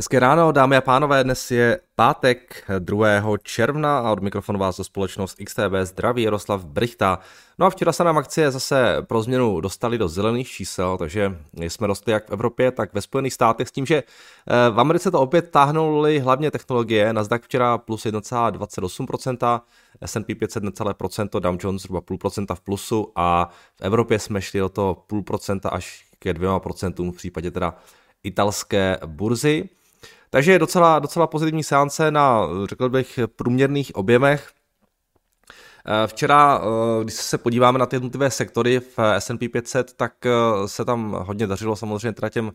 Hezké ráno, dámy a pánové, dnes je pátek 2. června a od mikrofonu vás do společnost XTB zdraví Jaroslav Brichta. No a včera se nám akcie zase pro změnu dostali do zelených čísel, takže jsme rostli jak v Evropě, tak ve Spojených státech s tím, že eh, v Americe to opět táhnuly hlavně technologie, Nasdaq včera plus 1,28%, S&P 500 necelé procento, Dow Jones zhruba půl procenta v plusu a v Evropě jsme šli o to půl procenta až ke dvěma procentům v případě teda italské burzy. Takže je docela, docela pozitivní seance na, řekl bych, průměrných objemech. Eh, včera, eh, když se podíváme na ty jednotlivé sektory v S&P 500, tak eh, se tam hodně dařilo samozřejmě teda těm,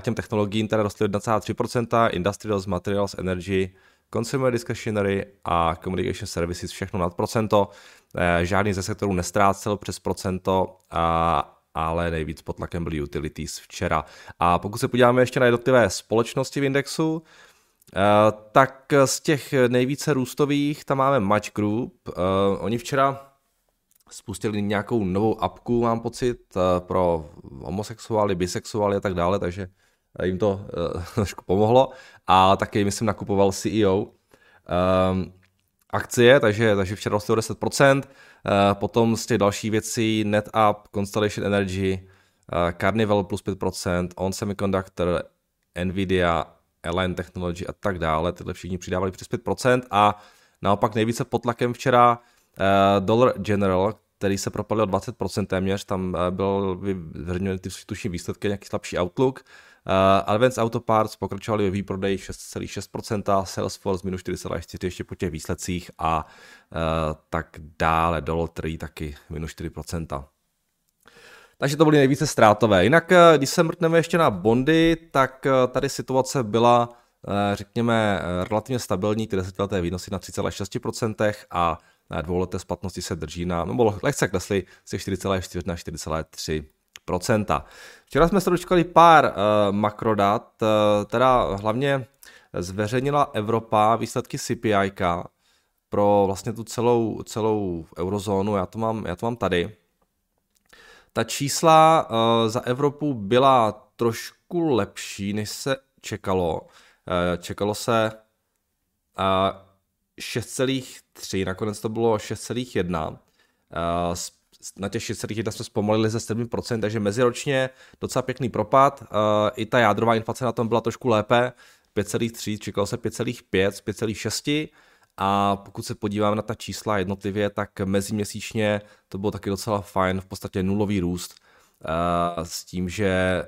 těm technologiím, které rostly 1,3%, Industrials, Materials, Energy, Consumer Discretionary a Communication Services všechno nad procento. Žádný ze sektorů nestrácel přes procento a ale nejvíc pod tlakem byly utilities včera. A pokud se podíváme ještě na jednotlivé společnosti v indexu, eh, tak z těch nejvíce růstových tam máme Match Group. Eh, oni včera spustili nějakou novou apku, mám pocit, eh, pro homosexuály, bisexuály a tak dále, takže jim to trošku pomohlo. A taky, myslím, nakupoval CEO akcie, takže, takže včera rostly o 10%. Eh, potom z těch dalších věcí NetApp, Constellation Energy, eh, Carnival plus 5%, On Semiconductor, Nvidia, Align Technology a tak dále. Tyhle všichni přidávali přes 5% a naopak nejvíce pod tlakem včera eh, Dollar General, který se propadl o 20% téměř, tam byl vyveřejněný ty tuším výsledky, nějaký slabší outlook. Uh, Advanced Auto Parts pokračovali ve výprodeji 6,6%, Salesforce minus 4,4% ještě po těch výsledcích a uh, tak dále, Dollar Tree taky minus 4%. Takže to byly nejvíce ztrátové. Jinak, když se mrtneme ještě na bondy, tak tady situace byla, řekněme, relativně stabilní, ty desetileté výnosy na 3,6% a dvouleté splatnosti se drží na, nebo lehce klesly ze 4,4 na 4,3 Včera jsme se dočkali pár uh, makrodat, uh, teda hlavně zveřejnila Evropa výsledky CPI pro vlastně tu celou, celou eurozónu, já to, mám, já to mám tady. Ta čísla uh, za Evropu byla trošku lepší, než se čekalo. Uh, čekalo se uh, 6,3, nakonec to bylo 6,1. Uh, na těch 6,1 jsme zpomalili ze 7%, takže meziročně docela pěkný propad. Uh, I ta jádrová inflace na tom byla trošku lépe, 5,3, čekalo se 5,5, 5,6 a pokud se podíváme na ta čísla jednotlivě, tak meziměsíčně to bylo taky docela fajn, v podstatě nulový růst uh, s tím, že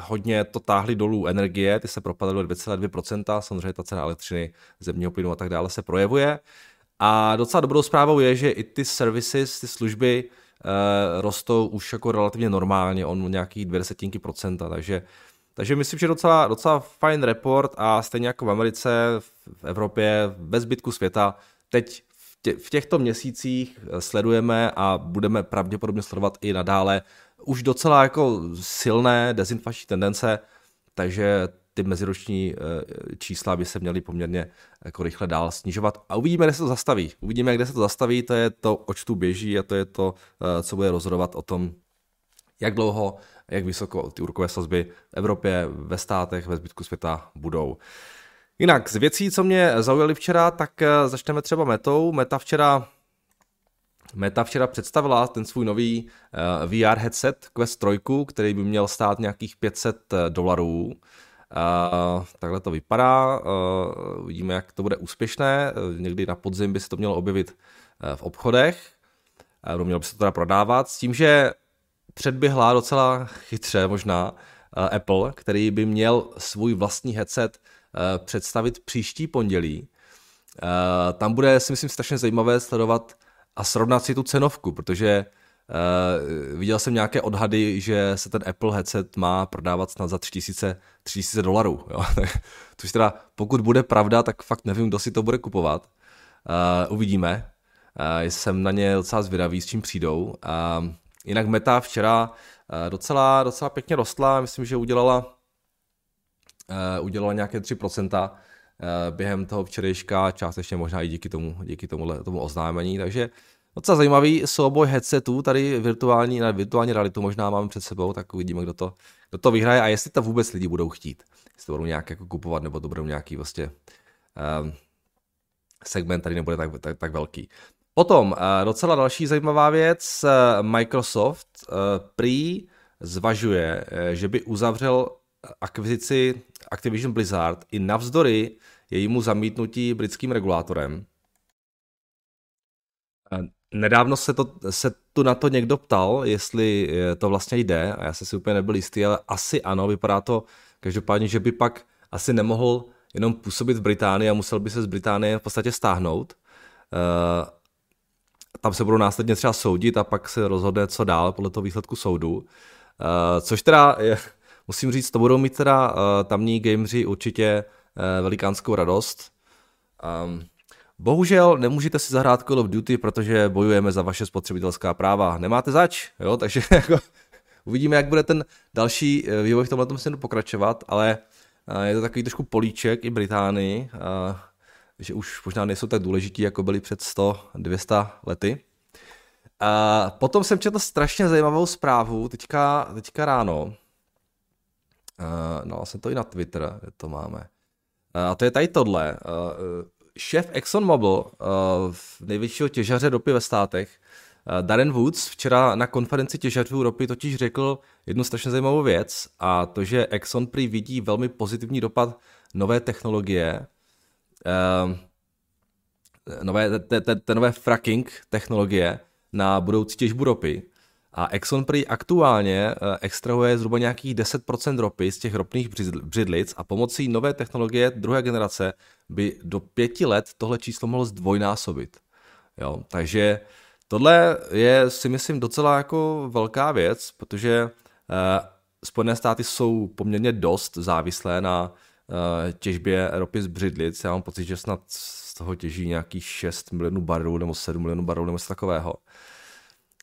hodně to táhly dolů energie, ty se propadaly o 2,2%, samozřejmě ta cena elektřiny, zemního plynu a tak dále se projevuje. A docela dobrou zprávou je, že i ty services, ty služby uh, rostou už jako relativně normálně, on nějakých dvě desetinky procenta, takže, takže myslím, že docela, docela fajn report a stejně jako v Americe, v Evropě, ve zbytku světa, teď v, tě, v těchto měsících eh, sledujeme a budeme pravděpodobně sledovat i nadále už docela jako silné dezinflační tendence, takže ty meziroční eh, čísla by se měly poměrně jako rychle dál snižovat. A uvidíme, kde se to zastaví. Uvidíme, kde se to zastaví, to je to, oč tu běží a to je to, eh, co bude rozhodovat o tom, jak dlouho, jak vysoko ty úrokové sazby v Evropě, ve státech, ve zbytku světa budou. Jinak z věcí, co mě zaujaly včera, tak eh, začneme třeba metou. Meta včera Meta včera představila ten svůj nový VR headset Quest 3, který by měl stát nějakých 500 dolarů. Uh, takhle to vypadá, uh, uvidíme, jak to bude úspěšné. Někdy na podzim by se to mělo objevit uh, v obchodech, uh, mělo by se to teda prodávat, s tím, že předběhla docela chytře možná uh, Apple, který by měl svůj vlastní headset uh, představit příští pondělí. Tam bude, si myslím, strašně zajímavé sledovat a srovnat si tu cenovku, protože Uh, viděl jsem nějaké odhady, že se ten Apple headset má prodávat snad za 3000, 3000 dolarů. Což teda, pokud bude pravda, tak fakt nevím, kdo si to bude kupovat. Uh, uvidíme. Uh, jsem na ně docela zvědavý, s čím přijdou. Uh, jinak Meta včera uh, docela, docela pěkně rostla, myslím, že udělala, uh, udělala nějaké 3% během toho včerejška, částečně možná i díky tomu, díky tomu, tomu oznámení, takže Docela zajímavý souboj headsetů, tady virtuální, na virtuální realitu možná máme před sebou, tak uvidíme, kdo to, kdo to vyhraje a jestli to vůbec lidi budou chtít. jestli to budou nějak jako kupovat, nebo to budou nějaký vlastně um, segment, který nebude tak, tak, tak velký. Potom uh, docela další zajímavá věc, uh, Microsoft uh, prý zvažuje, uh, že by uzavřel akvizici Activision Blizzard i navzdory jejímu zamítnutí britským regulátorem. Nedávno se, to, se tu na to někdo ptal, jestli to vlastně jde, a já jsem si úplně nebyl jistý, ale asi ano, vypadá to každopádně, že by pak asi nemohl jenom působit v Británii a musel by se z Británie v podstatě stáhnout. Uh, tam se budou následně třeba soudit a pak se rozhodne, co dál podle toho výsledku soudu. Uh, což teda, je, musím říct, to budou mít teda tamní gameři určitě velikánskou radost. Um, Bohužel nemůžete si zahrát Call of Duty, protože bojujeme za vaše spotřebitelská práva. Nemáte zač, jo, takže jako, uvidíme, jak bude ten další vývoj v tomhle směru pokračovat, ale je to takový trošku políček i Británii, že už možná nejsou tak důležití, jako byli před 100-200 lety. A potom jsem četl strašně zajímavou zprávu, teďka, teďka ráno. No, jsem to i na Twitter, to máme. A to je tady tohle. Šéf ExxonMobil, největšího těžaře ropy ve státech, Darren Woods včera na konferenci těžařů ropy totiž řekl jednu strašně zajímavou věc a to, že Exxon prý vidí velmi pozitivní dopad nové technologie, uh, nové, te, te, te nové fracking technologie na budoucí těžbu ropy. A Exxon prý aktuálně uh, extrahuje zhruba nějakých 10% ropy z těch ropných břidlic a pomocí nové technologie druhé generace by do pěti let tohle číslo mohlo zdvojnásobit. Jo, takže Tohle je si myslím docela jako velká věc, protože uh, Spojené státy jsou poměrně dost závislé na uh, těžbě ropy z břidlic. Já mám pocit, že snad z toho těží nějakých 6 milionů barů nebo 7 milionů barů nebo něco takového.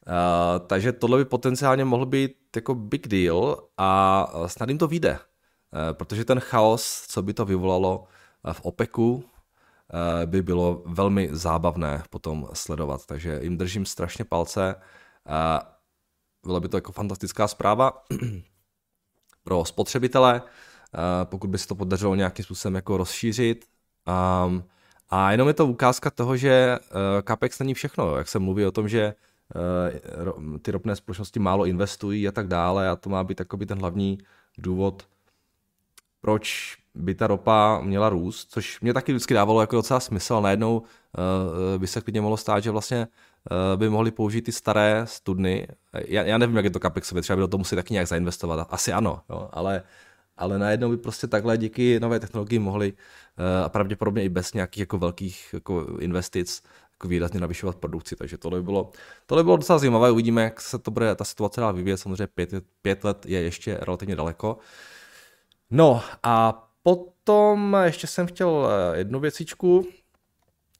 Uh, takže tohle by potenciálně mohl být jako big deal a snad jim to vyjde. Uh, protože ten chaos, co by to vyvolalo v OPECu, Eh, by bylo velmi zábavné potom sledovat. Takže jim držím strašně palce. Eh, bylo by to jako fantastická zpráva pro spotřebitele, eh, pokud by se to podařilo nějakým způsobem jako rozšířit. Ehm, a jenom je to ukázka toho, že CAPEX není všechno. Jak se mluví o tom, že ty ropné společnosti málo investují a tak dále a to má být takový ten hlavní důvod, proč by ta ropa měla růst, což mě taky vždycky dávalo jako docela smysl. Najednou uh, by se klidně mohlo stát, že vlastně uh, by mohli použít ty staré studny. Já, já nevím, jak je to kapexově, třeba by do toho musí taky nějak zainvestovat. Asi ano, jo, ale, ale najednou by prostě takhle díky nové technologii mohli a pravděpodobně i bez nějakých jako velkých jako investic výrazně navyšovat produkci, takže tohle by bylo, tohle by bylo docela zajímavé, uvidíme, jak se to bude ta situace dál vyvíjet, samozřejmě pět, pět let je ještě relativně daleko. No a potom ještě jsem chtěl eh, jednu věcičku.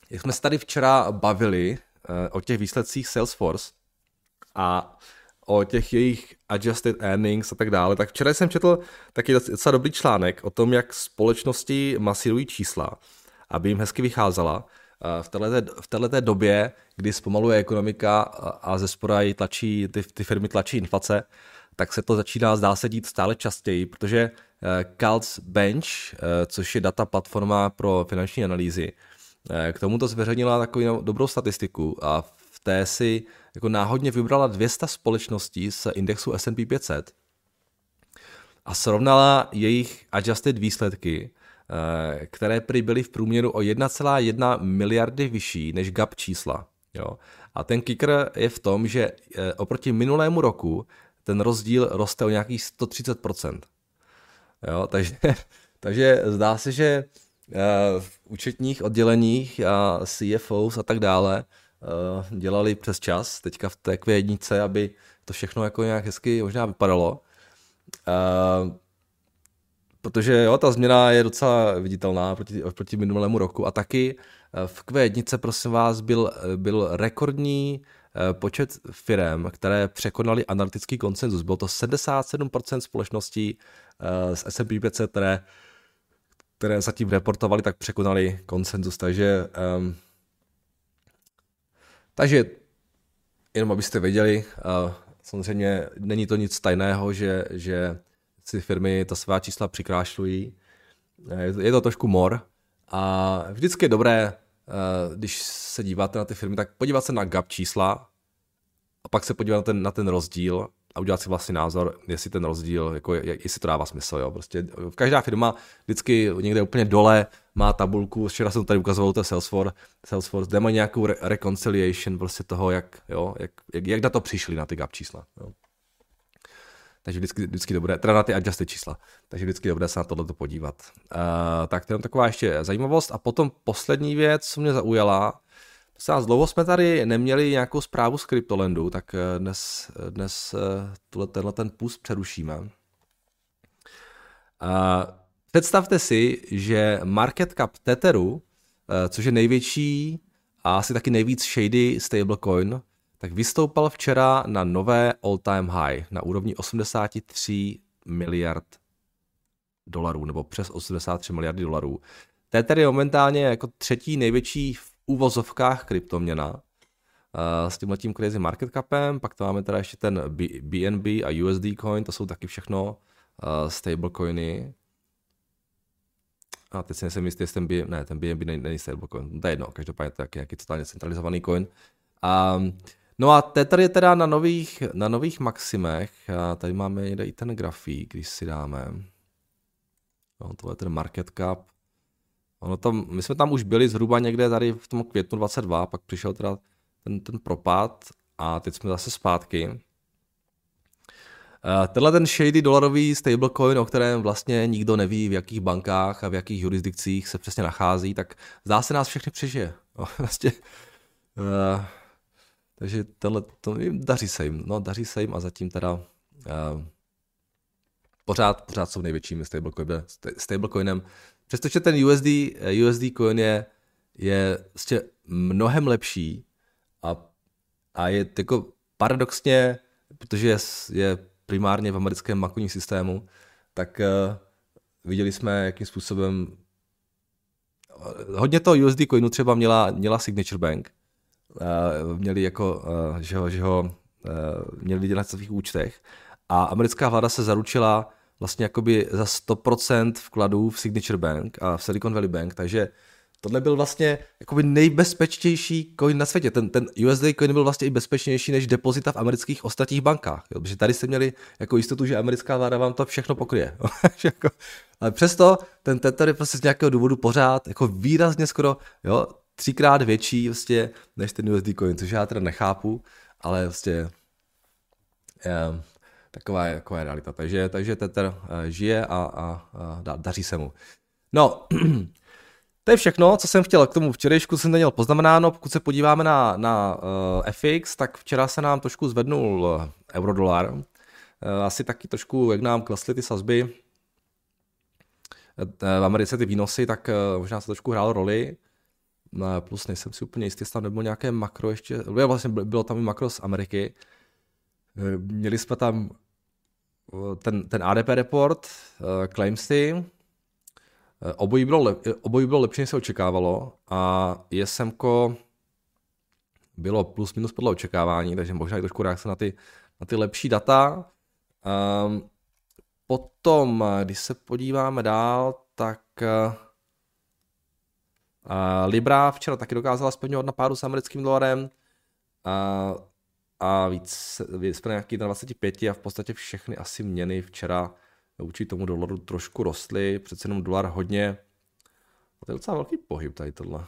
Jak jsme se tady včera bavili eh, o těch výsledcích Salesforce a o těch jejich adjusted earnings a tak dále, tak včera jsem četl taky docela dobrý článek o tom, jak společnosti masírují čísla, aby jim hezky vycházela v této, v této době, kdy zpomaluje ekonomika a ze spora tlačí, ty, ty firmy tlačí inflace, tak se to začíná zdá se dít stále častěji, protože Calc Bench, eh, což je data platforma pro finanční analýzy, eh, k tomuto zveřejnila takovou dobrou statistiku a v té si jako náhodně vybrala 200 společností z indexu S&P 500 a srovnala jejich adjusted výsledky, eh, které prý byly v průměru o 1,1 miliardy vyšší než GAP čísla. Jo. A ten kicker je v tom, že oproti minulému roku ten rozdíl roste o nějakých 130%. Jo, takže, takže zdá se, že eh, v účetních odděleních a CFOs a tak dále eh, dělali přes čas, teďka v té q aby to všechno jako nějak hezky možná vypadalo. Eh, protože jo, ta změna je docela viditelná proti, proti minulému roku a taky v Q1, prosím vás, byl, byl rekordní počet firm, které překonaly analytický konsenzus. Bylo to 77% společností z S&P 500, které, které zatím reportovali, tak překonali konsenzus, takže um, takže jenom abyste věděli, uh, samozřejmě není to nic tajného, že, že si firmy ta svá čísla přikrášlují, je to trošku mor a vždycky je dobré, když se díváte na ty firmy, tak podívat se na gap čísla a pak se podívat na ten, na ten rozdíl a udělat si vlastně názor, jestli ten rozdíl, jako, jestli to dává smysl. Jo. Prostě každá firma vždycky někde úplně dole má tabulku, včera jsem tady ukazoval to Salesforce, Salesforce, kde mají nějakou re- reconciliation prostě toho, jak, jo, jak, jak, jak na to přišli na ty gap čísla. Jo. Takže vždycky, vždycky dobré, teda na ty adjusted čísla, takže vždycky dobré se na tohle podívat. Uh, tak to je taková ještě zajímavost. A potom poslední věc, co mě zaujala, Prosím dlouho jsme tady neměli nějakou zprávu z Cryptolandu, tak eh, dnes, eh, dnes tuhle, tenhle ten pust přerušíme. Uh, představte si, že market cap Tetheru, uh, což je největší a asi taky nejvíc shady stablecoin, tak vystoupal včera na nové all-time high na úrovni 83 miliard dolarů, nebo přes 83 miliardy dolarů. Tether je momentálně jako třetí největší uvozovkách kryptoměna uh, s tímhletím crazy market capem, pak to máme teda ještě ten BNB a USD coin, to jsou taky všechno uh, stablecoiny. A teď si nejsem jistý, jestli ten, BNB, ne, ten BNB není, není stablecoin, to je jedno, každopádně to je nějaký totálně centralizovaný coin. Um, no a Tether je teda na nových, na nových maximech, a tady máme někde i ten grafík, když si dáme. No, tohle je ten market cap. Ono tam, my jsme tam už byli zhruba někde tady v tom květnu 22, pak přišel teda ten, ten propad a teď jsme zase zpátky. Uh, tenhle ten shady dolarový stablecoin, o kterém vlastně nikdo neví, v jakých bankách a v jakých jurisdikcích se přesně nachází, tak zdá se nás všechny přežije. No, vlastně, uh, takže tenhle, to, daří se jim, no daří se jim a zatím teda uh, pořád, pořád jsou největšími stablecoinem, stablecoinem Přestože ten USD, USD coin je, je vlastně mnohem lepší a, a je jako paradoxně, protože je, je primárně v americkém makovním systému, tak uh, viděli jsme, jakým způsobem hodně toho USD coinu třeba měla, měla Signature Bank. Uh, měli jako, uh, že ho, že ho uh, měli lidi na svých účtech a americká vláda se zaručila vlastně jakoby za 100% vkladů v Signature Bank a v Silicon Valley Bank, takže tohle byl vlastně jakoby nejbezpečnější coin na světě. Ten, ten USD coin byl vlastně i bezpečnější než depozita v amerických ostatních bankách. Jo? Protože tady jste měli jako jistotu, že americká vláda vám to všechno pokryje. Jako, ale přesto ten Tether je prostě z nějakého důvodu pořád jako výrazně skoro jo, třikrát větší vlastně, než ten USD coin, což já teda nechápu, ale vlastně yeah, Taková je, taková je realita. Takže, takže Tether eh, žije a, a, a daří se mu. No, to je všechno, co jsem chtěl k tomu včerejšku, jsem neměl poznamenáno. Pokud se podíváme na, na uh, FX, tak včera se nám trošku zvednul eh, eurodolar. Uh, asi taky trošku, jak nám klesly ty sazby v Americe ty výnosy, tak uh, možná se trošku hrálo roli. No, plus nejsem si úplně jistý, jestli tam nebylo nějaké makro ještě, vlastně bylo tam i makro z Ameriky. Měli jsme tam ten, ten ADP report, uh, claimsy, obojí bylo, lep, obojí bylo lepší, než se očekávalo a ISMko bylo plus minus podle očekávání, takže možná i trošku reakce na ty, na ty lepší data. Um, potom, když se podíváme dál, tak uh, Libra včera taky dokázala splňovat na pádu s americkým dolarem. Uh, a víc, jsme nějaký na 25 a v podstatě všechny asi měny včera vůči tomu dolaru trošku rostly, přece jenom dolar hodně, to je docela velký pohyb tady tohle.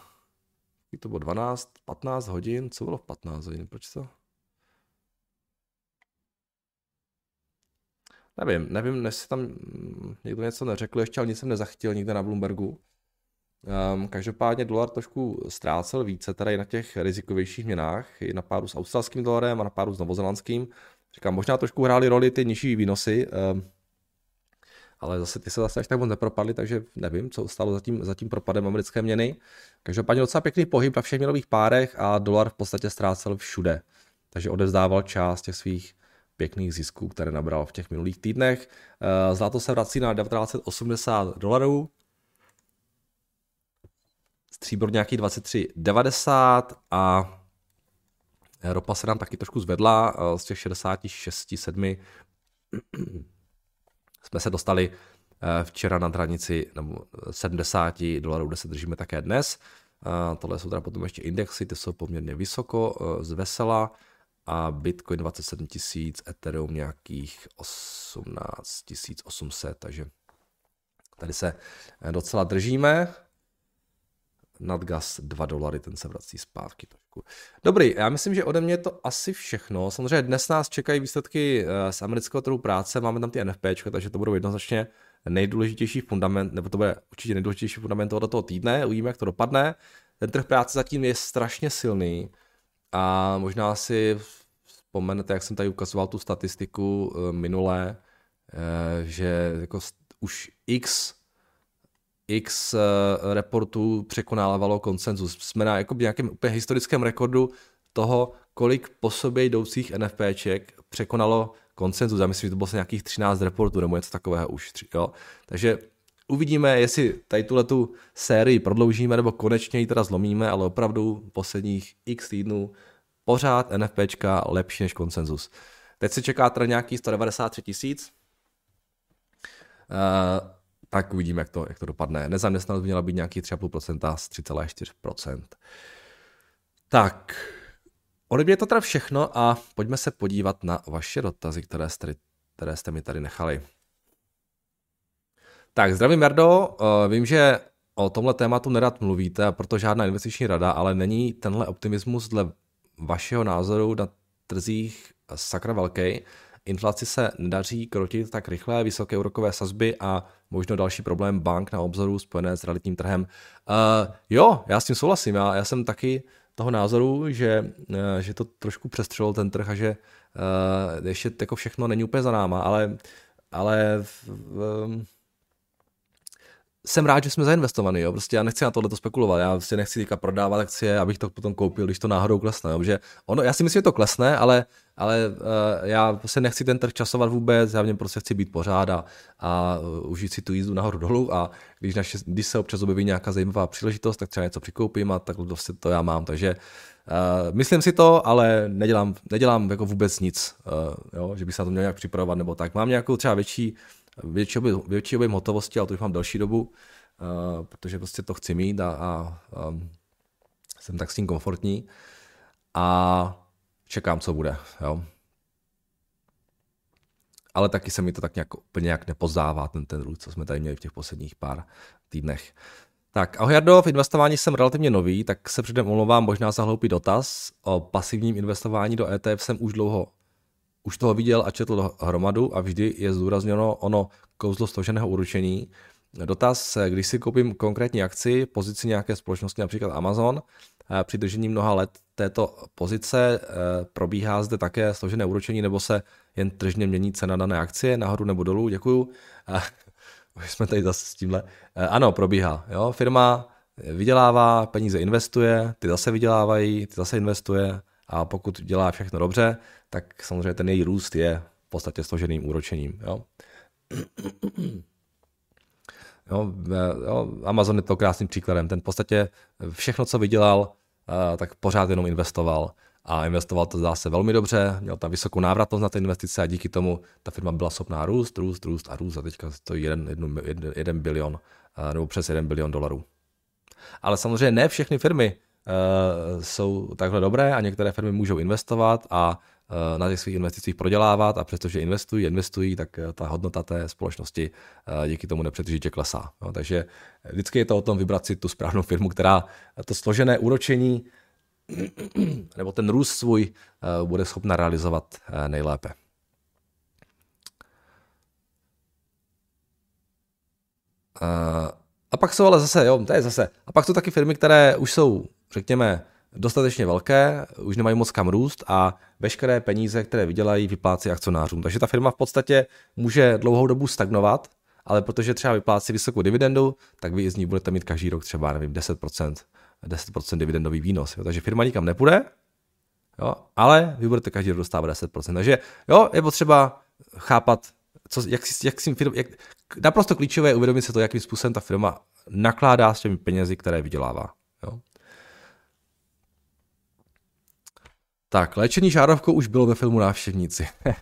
To bylo 12, 15 hodin, co bylo v 15 hodin, proč to? Nevím, nevím, než si tam někdo něco neřekl, ještě ale nic jsem nezachytil nikde na Bloombergu. Um, každopádně dolar trošku ztrácel více tady na těch rizikovějších měnách, i na páru s australským dolarem a na páru s novozelandským. Říkám, možná trošku hrály roli ty nižší výnosy, um, ale zase ty se zase až tak moc nepropadly, takže nevím, co stalo za tím, za tím propadem americké měny. Každopádně docela pěkný pohyb na všech měnových párech a dolar v podstatě ztrácel všude. Takže odevzdával část těch svých pěkných zisků, které nabral v těch minulých týdnech. Zlato se vrací na 1980 dolarů, stříbro nějaký 23,90 a ropa se nám taky trošku zvedla z těch 66, 7 jsme se dostali včera na hranici nebo 70 dolarů, kde se držíme také dnes. Tohle jsou teda potom ještě indexy, ty jsou poměrně vysoko z vesela a Bitcoin 27 tisíc, Ethereum nějakých 18 800, takže tady se docela držíme. Nadgas 2 dolary, ten se vrací zpátky trošku. Dobrý, já myslím, že ode mě je to asi všechno. Samozřejmě dnes nás čekají výsledky eh, z amerického trhu práce, máme tam ty NFP, takže to budou jednoznačně nejdůležitější fundament, nebo to bude určitě nejdůležitější fundament tohoto týdne, uvidíme, jak to dopadne. Ten trh práce zatím je strašně silný a možná si vzpomenete, jak jsem tady ukazoval tu statistiku eh, minulé, eh, že jako už x x eh, reportů překonávalo konsenzus. Jsme na jako nějakém úplně historickém rekordu toho, kolik po sobě jdoucích NFPček překonalo konsenzus. Já myslím, že to bylo nějakých 13 reportů nebo něco takového už. Jo? Takže uvidíme, jestli tady tuhle tu sérii prodloužíme nebo konečně ji teda zlomíme, ale opravdu posledních x týdnů pořád NFPčka lepší než konsenzus. Teď se čeká teda nějaký 193 tisíc. Uh, tak uvidíme, jak to, jak to dopadne. Nezaměstnanost by měla být nějaký 3,5% z 3,4%. Tak, ode mě je to teda všechno a pojďme se podívat na vaše dotazy, které jste, které jste mi tady nechali. Tak, zdravím Jardo, uh, vím, že o tomhle tématu nerad mluvíte, proto žádná investiční rada, ale není tenhle optimismus dle vašeho názoru na trzích sakra velký. Inflaci se nedaří krotit tak rychle, vysoké úrokové sazby a možno další problém bank na obzoru spojené s realitním trhem. Uh, jo, já s tím souhlasím. Já, já jsem taky toho názoru, že, uh, že to trošku přestřelil ten trh a že uh, ještě jako všechno není úplně za náma, ale, ale uh, jsem rád, že jsme zainvestovaní, jo. Prostě já nechci na tohle spekulovat, já prostě nechci teďka prodávat akcie, abych to potom koupil, když to náhodou klesne, jo. Že ono, já si myslím, že to klesne, ale, ale uh, já prostě nechci ten trh časovat vůbec, já v něm prostě chci být pořád a, a uh, užít si tu jízdu nahoru dolů a když, naše, když se občas objeví nějaká zajímavá příležitost, tak třeba něco přikoupím a tak prostě to já mám, takže Uh, myslím si to, ale nedělám, nedělám jako vůbec nic, uh, jo, že bych se na to měl nějak připravovat nebo tak. Mám nějakou třeba větší větší objem, větší objem hotovosti, ale to už mám další dobu, uh, protože prostě to chci mít a, a um, jsem tak s tím komfortní a čekám, co bude. Jo. Ale taky se mi to tak nějak úplně nějak nepozdává, ten, ten růst, co jsme tady měli v těch posledních pár týdnech. Tak, ahoj Jardo, v investování jsem relativně nový, tak se předem omlouvám možná za hloupý dotaz. O pasivním investování do ETF jsem už dlouho už toho viděl a četl hromadu a vždy je zdůrazněno ono kouzlo složeného úročení. Dotaz, když si koupím konkrétní akci, pozici nějaké společnosti, například Amazon, při držení mnoha let této pozice eh, probíhá zde také složené úročení nebo se jen tržně mění cena dané akcie nahoru nebo dolů? Děkuju. Už jsme tady zase s tímhle. Eh, ano, probíhá. Jo? Firma vydělává, peníze investuje, ty zase vydělávají, ty zase investuje a pokud dělá všechno dobře, tak samozřejmě ten její růst je v podstatě složeným úročením. Jo. Jo, jo, Amazon je to krásným příkladem. Ten v podstatě všechno, co vydělal, tak pořád jenom investoval. A investoval to zdá se velmi dobře, měl tam vysokou návratnost na ty investice a díky tomu ta firma byla schopná růst, růst, růst a růst a teďka stojí jeden, jeden, jeden, bilion nebo přes jeden bilion dolarů. Ale samozřejmě ne všechny firmy uh, jsou takhle dobré a některé firmy můžou investovat a na těch svých investicích prodělávat a přestože investují, investují, tak uh, ta hodnota té společnosti uh, díky tomu nepřetržitě klesá. No, takže vždycky je to o tom vybrat si tu správnou firmu, která to složené úročení nebo ten růst svůj bude schopna realizovat nejlépe. A pak jsou ale zase, jo, to je zase. A pak jsou taky firmy, které už jsou řekněme, dostatečně velké, už nemají moc kam růst a veškeré peníze, které vydělají, vyplácí akcionářům. Takže ta firma v podstatě může dlouhou dobu stagnovat, ale protože třeba vyplácí vysokou dividendu, tak vy z ní budete mít každý rok třeba, nevím, 10%, 10% dividendový výnos. Jo. Takže firma nikam nepůjde, jo, ale vy budete každý rok dostávat 10%. Takže jo, je potřeba chápat, co, jak, jak, si firma, jak, naprosto klíčové je uvědomit se to, jakým způsobem ta firma nakládá s těmi penězi, které vydělává. Jo. Tak, léčení žárovkou už bylo ve filmu Návštěvníci.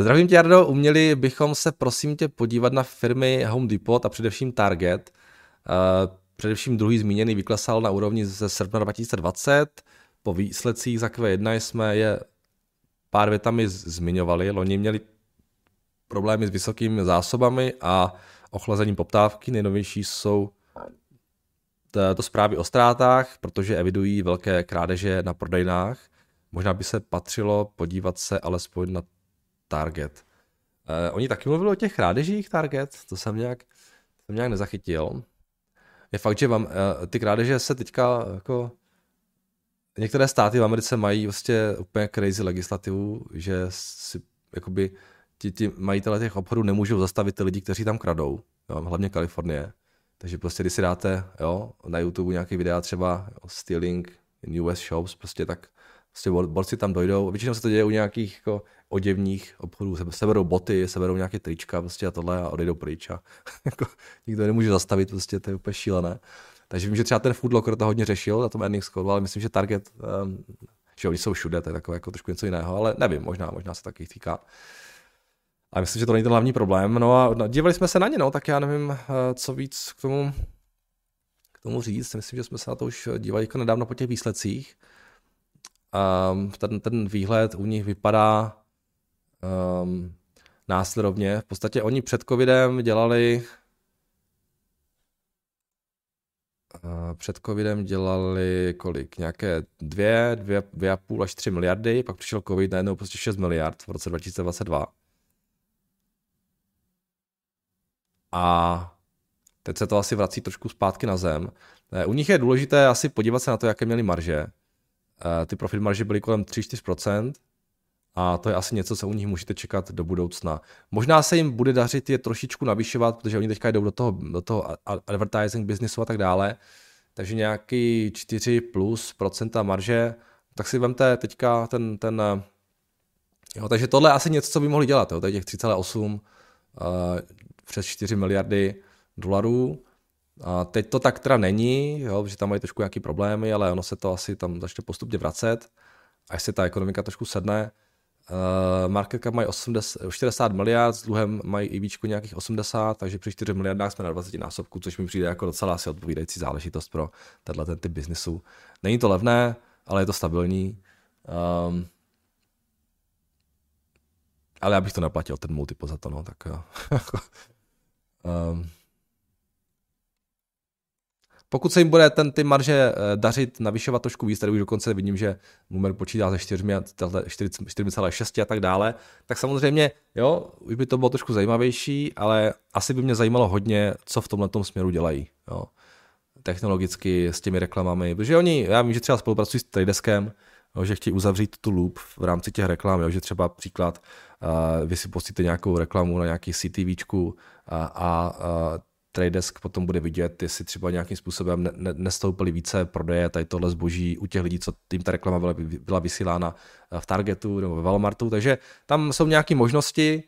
Zdravím tě, Jardo. Uměli bychom se prosím tě podívat na firmy Home Depot a především Target. Především druhý zmíněný vyklesal na úrovni ze srpna 2020. Po výsledcích za Q1 jsme je pár větami zmiňovali. Loni měli problémy s vysokými zásobami a ochlazením poptávky. Nejnovější jsou to zprávy o ztrátách, protože evidují velké krádeže na prodejnách. Možná by se patřilo podívat se alespoň na Target. Eh, oni taky mluvili o těch krádežích Target, to jsem nějak, jsem nějak nezachytil. Je fakt, že vám, eh, ty krádeže se teďka jako některé státy v Americe mají vlastně úplně crazy legislativu, že si jakoby ti, ti majitele těch obchodů nemůžou zastavit ty lidi, kteří tam kradou, jo, hlavně Kalifornie. Takže prostě, když si dáte jo, na YouTube nějaký videa třeba jo, stealing in US shops, prostě tak prostě borci tam dojdou. Většinou se to děje u nějakých jako, oděvních obchodů, se, seberou boty, seberou nějaké trička prostě a tohle a odejdou pryč a jako, nikdo nemůže zastavit, prostě to je úplně šílené. Takže vím, že třeba ten Food Locker to hodně řešil na tom earnings call, ale myslím, že Target, um, že oni jsou všude, to je takové jako trošku něco jiného, ale nevím, možná, možná se taky týká. A myslím, že to není ten hlavní problém. No a dívali jsme se na ně, no, tak já nevím, eh, co víc k tomu, k tomu říct. Myslím, že jsme se na to už dívali jako nedávno po těch výsledcích. Um, ten, ten výhled u nich vypadá um, následovně. V podstatě oni před covidem dělali uh, před covidem dělali kolik? Nějaké dvě, dvě, dvě a půl až tři miliardy, pak přišel covid, najednou prostě 6 miliard v roce 2022. A teď se to asi vrací trošku zpátky na zem. Eh, u nich je důležité asi podívat se na to, jaké měli marže. Eh, ty profit marže byly kolem 3-4%, a to je asi něco, co u nich můžete čekat do budoucna. Možná se jim bude dařit je trošičku navyšovat, protože oni teďka jdou do toho, do toho advertising businessu a tak dále, takže nějaký 4 plus procenta marže, tak si vemte teďka ten, ten eh, jo, takže tohle je asi něco, co by mohli dělat, jo, tady těch 3,8 uh, přes 4 miliardy dolarů. A teď to tak teda není, jo, protože tam mají trošku nějaký problémy, ale ono se to asi tam začne postupně vracet, až se ta ekonomika trošku sedne. Uh, market cap mají 80, 40 miliard, s dluhem mají i víčku nějakých 80, takže při 4 miliardách jsme na 20 násobku, což mi přijde jako docela asi odpovídající záležitost pro tenhle ten typ biznisu. Není to levné, ale je to stabilní. Um, ale já bych to neplatil, ten multiple za to, no, tak jo. um, pokud se jim bude ten, ty marže eh, dařit navyšovat trošku víc, tady už dokonce vidím, že Numer počítá se 4,6 a tak dále, tak samozřejmě, jo, už by to bylo trošku zajímavější, ale asi by mě zajímalo hodně, co v tomhle směru dělají, jo, technologicky s těmi reklamami, protože oni, já vím, že třeba spolupracují s Tradeskem, jo, že chtějí uzavřít tu loop v rámci těch reklam, jo, že třeba příklad, uh, vy si pustíte nějakou reklamu na nějaký CTVčku a, a, a Tradesk potom bude vidět, jestli třeba nějakým způsobem ne, ne, nestoupily více prodeje tady tohle zboží u těch lidí, co tím ta reklama byla, byla vysílána v Targetu nebo ve Walmartu, takže tam jsou nějaké možnosti,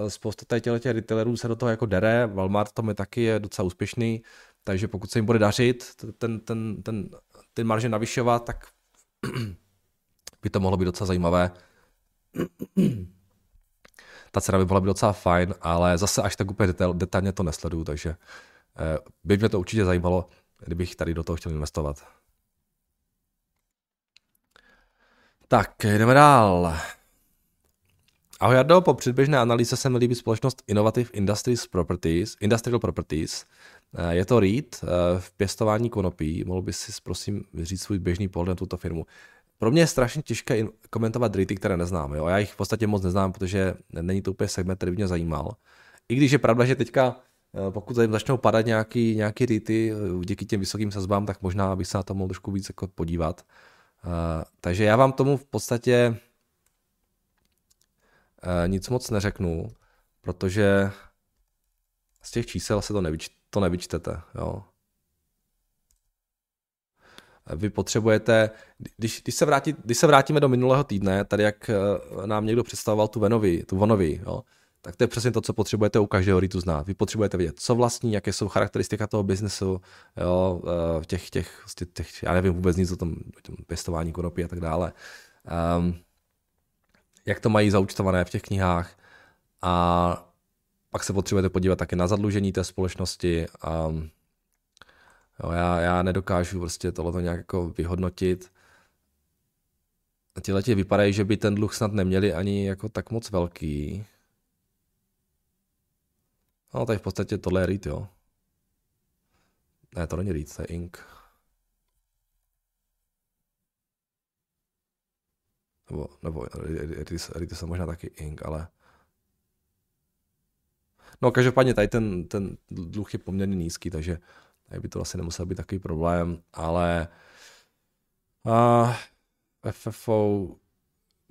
uh, spousta těch, těch retailerů se do toho jako dere, Walmart tom je taky je docela úspěšný, takže pokud se jim bude dařit ten, ten, ten, ten marže navyšovat, tak by to mohlo být docela zajímavé ta cena by byla by docela fajn, ale zase až tak úplně detail, detailně to nesleduju, takže eh, by mě to určitě zajímalo, kdybych tady do toho chtěl investovat. Tak, jdeme dál. Ahoj Jardo, po předběžné analýze se mi líbí společnost Innovative Industries Properties, Industrial Properties. Eh, je to REIT eh, v pěstování konopí. Mohl bys si prosím říct svůj běžný pohled na tuto firmu. Pro mě je strašně těžké komentovat REITy, které neznám. Jo? Já jich v podstatě moc neznám, protože není to úplně segment, který by mě zajímal. I když je pravda, že teďka, eh, pokud tady začnou padat nějaký, nějaký REITy eh, díky těm vysokým sazbám, tak možná bych se na to mohl trošku víc jako podívat. Uh, takže já vám tomu v podstatě uh, nic moc neřeknu, protože z těch čísel se to, nevyč, to nevyčtete. Jo? vy potřebujete, když, když, se vrátí, když se vrátíme do minulého týdne, tady jak eh, nám někdo představoval tu Venovi, tu Vonovi, jo, tak to je přesně to, co potřebujete u každého REITu znát. Vy potřebujete vědět, co vlastní, jaké jsou charakteristika toho biznesu, jo, eh, těch, těch, těch, těch, já nevím vůbec nic o tom, o tom pěstování konopí a tak dále. Um, jak to mají zaučtované v těch knihách a pak se potřebujete podívat také na zadlužení té společnosti a jo, já, já nedokážu prostě tohle nějak jako vyhodnotit. Ti vypadají, že by ten dluh snad neměli ani jako tak moc velký. No, tady v podstatě tohle je REIT, jo. Ne, to není REIT, to je Inc. Nebo, nebo REIT je možná taky Inc, ale... No, každopádně tady ten, ten dluh je poměrně nízký, takže tady by to asi nemusel být takový problém, ale uh, FFO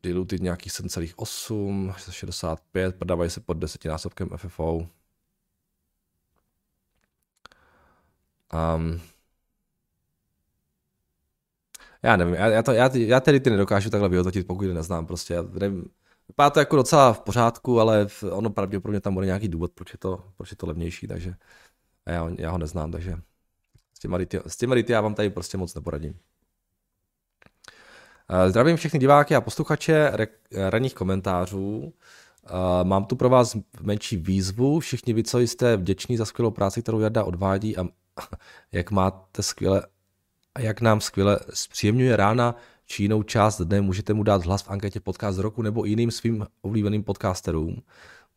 diluted nějakých 7,8, 65, prodávají se pod desetinásobkem FFO. Um, já nevím, já, já, to, já, já tedy ty nedokážu takhle vyhodnotit, pokud je neznám. Prostě já nevím, vypadá to jako docela v pořádku, ale ono pravděpodobně tam bude nějaký důvod, proč je to, proč je to levnější, takže já, já ho neznám, takže s těma, rity, s já vám tady prostě moc neporadím. Eh, zdravím všechny diváky a posluchače ranních komentářů. Eh, mám tu pro vás menší výzvu. Všichni vy, co jste vděční za skvělou práci, kterou Jarda odvádí a jak máte skvěle a jak nám skvěle zpříjemňuje rána či jinou část dne, můžete mu dát hlas v anketě podcast roku nebo jiným svým oblíbeným podcasterům.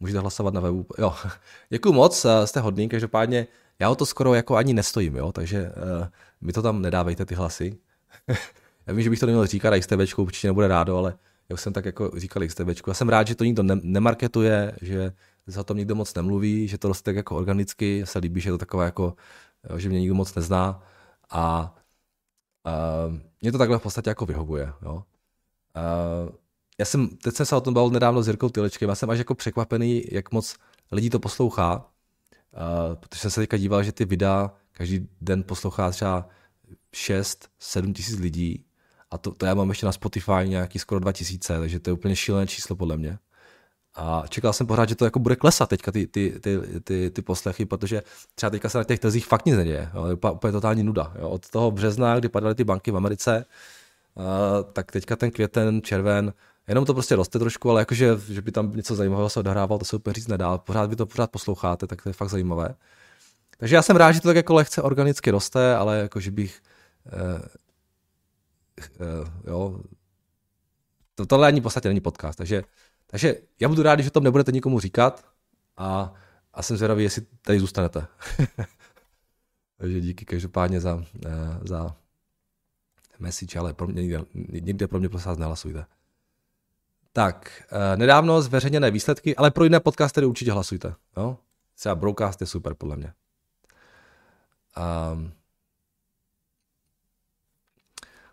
Můžete hlasovat na webu. Jo, děkuji moc, eh, jste hodný, každopádně já o to skoro jako ani nestojím, jo, takže uh, mi to tam nedávejte ty hlasy. já vím, že bych to neměl říkat, a XTVčku určitě nebude rádo, ale já jsem tak jako říkal XTVčku. Já jsem rád, že to nikdo ne- nemarketuje, že se o tom nikdo moc nemluví, že to roste tak jako organicky, se líbí, že je to takové jako, že mě nikdo moc nezná a uh, mě to takhle v podstatě jako vyhovuje. Jo. Uh, já jsem, teď jsem se o tom bavil nedávno s Jirkou Tylečkem, já jsem až jako překvapený, jak moc lidí to poslouchá, uh, protože jsem se teďka díval, že ty videa každý den poslouchá třeba 6-7 tisíc lidí a to, to já mám ještě na Spotify nějaký skoro 2000, takže to je úplně šílené číslo podle mě. A čekal jsem pořád, že to jako bude klesat teďka ty, ty, ty, ty, ty poslechy, protože třeba teďka se na těch trzích fakt nic neděje. Jo. Je úplně totální nuda. Jo. Od toho března, kdy padaly ty banky v Americe, uh, tak teďka ten květen, červen, jenom to prostě roste trošku, ale jakože, že by tam něco zajímavého se odehrávalo, to se úplně říct nedá. Pořád vy to pořád posloucháte, tak to je fakt zajímavé. Takže já jsem rád, že to tak jako lehce organicky roste, ale jako, že bych uh, uh, jo, to, tohle ani v podstatě není podcast, takže takže já budu rád, když o tom nebudete nikomu říkat a, a jsem zvědavý, jestli tady zůstanete. Takže díky každopádně za, eh, za message, ale pro mě, nikde, pro mě prosím nehlasujte. Tak, eh, nedávno zveřejněné výsledky, ale pro jiné podcastery určitě hlasujte. Jo? Třeba Broadcast je super, podle mě. Um,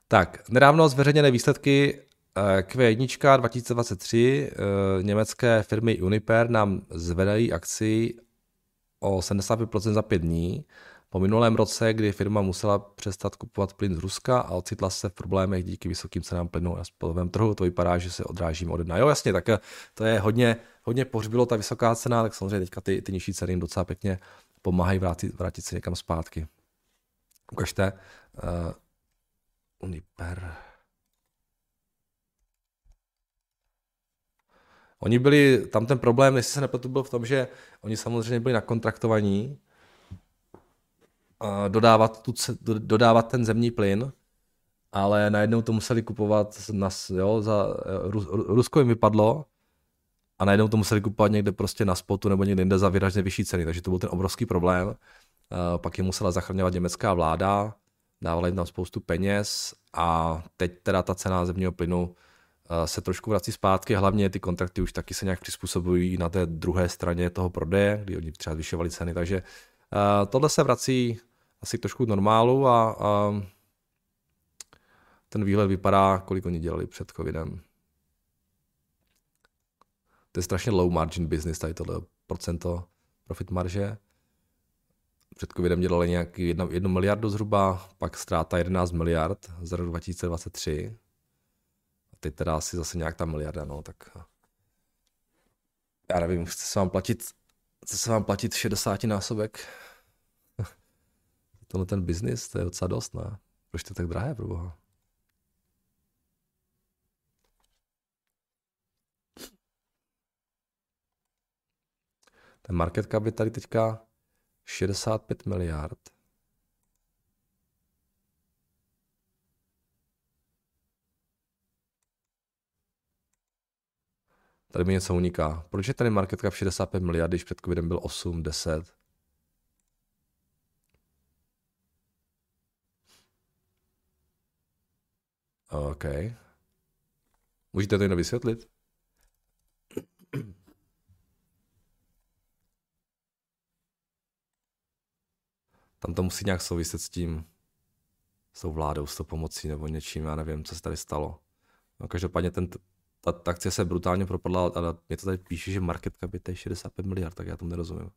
tak, nedávno zveřejněné výsledky Q1 2023 německé firmy Uniper nám zvedají akci o 75% za pět dní. Po minulém roce, kdy firma musela přestat kupovat plyn z Ruska a ocitla se v problémech díky vysokým cenám plynu na spotovém trhu, to vypadá, že se odrážíme od jedna. Jo, jasně, tak to je hodně, hodně pohřbilo ta vysoká cena, tak samozřejmě teďka ty, ty nižší ceny jim docela pěkně pomáhají vrátit, vrátit se někam zpátky. Ukažte. Uh, Uniper. Oni byli, tam ten problém, jestli se nepletu, byl v tom, že oni samozřejmě byli nakontraktovaní dodávat, tu, dodávat ten zemní plyn, ale najednou to museli kupovat, na, jo, za, Rusko jim vypadlo a najednou to museli kupovat někde prostě na spotu nebo někde jinde za výrazně vyšší ceny, takže to byl ten obrovský problém. Pak je musela zachraňovat německá vláda, dávala jim tam spoustu peněz a teď teda ta cena zemního plynu se trošku vrací zpátky, hlavně ty kontrakty už taky se nějak přizpůsobují na té druhé straně toho prodeje, kdy oni třeba zvyšovali ceny, takže tohle se vrací asi trošku normálu a, a ten výhled vypadá, kolik oni dělali před covidem. To je strašně low margin business, tady tohle procento profit marže. Před covidem dělali nějaký 1 miliardu zhruba, pak ztráta 11 miliard za rok 2023 teď teda asi zase nějak ta miliarda, no, tak eh, já nevím, chce se vám platit, chce se vám platit 60 násobek Tohle ten biznis, to je docela dost, ne? Proč to je tak drahé, pro boha? Ten market cap je tady teďka 65 miliard. Tady mi něco uniká. Proč je tady market cap 65 miliard, když před covidem byl 8, 10? OK. Můžete to jen vysvětlit? Tam to musí nějak souviset s tím, s tou vládou, s tou pomocí nebo něčím, já nevím, co se tady stalo. No, každopádně ten, ta, ta akcie se brutálně propadla, ale mě to tady píše, že market cap je 65 miliard, tak já tomu nerozumím.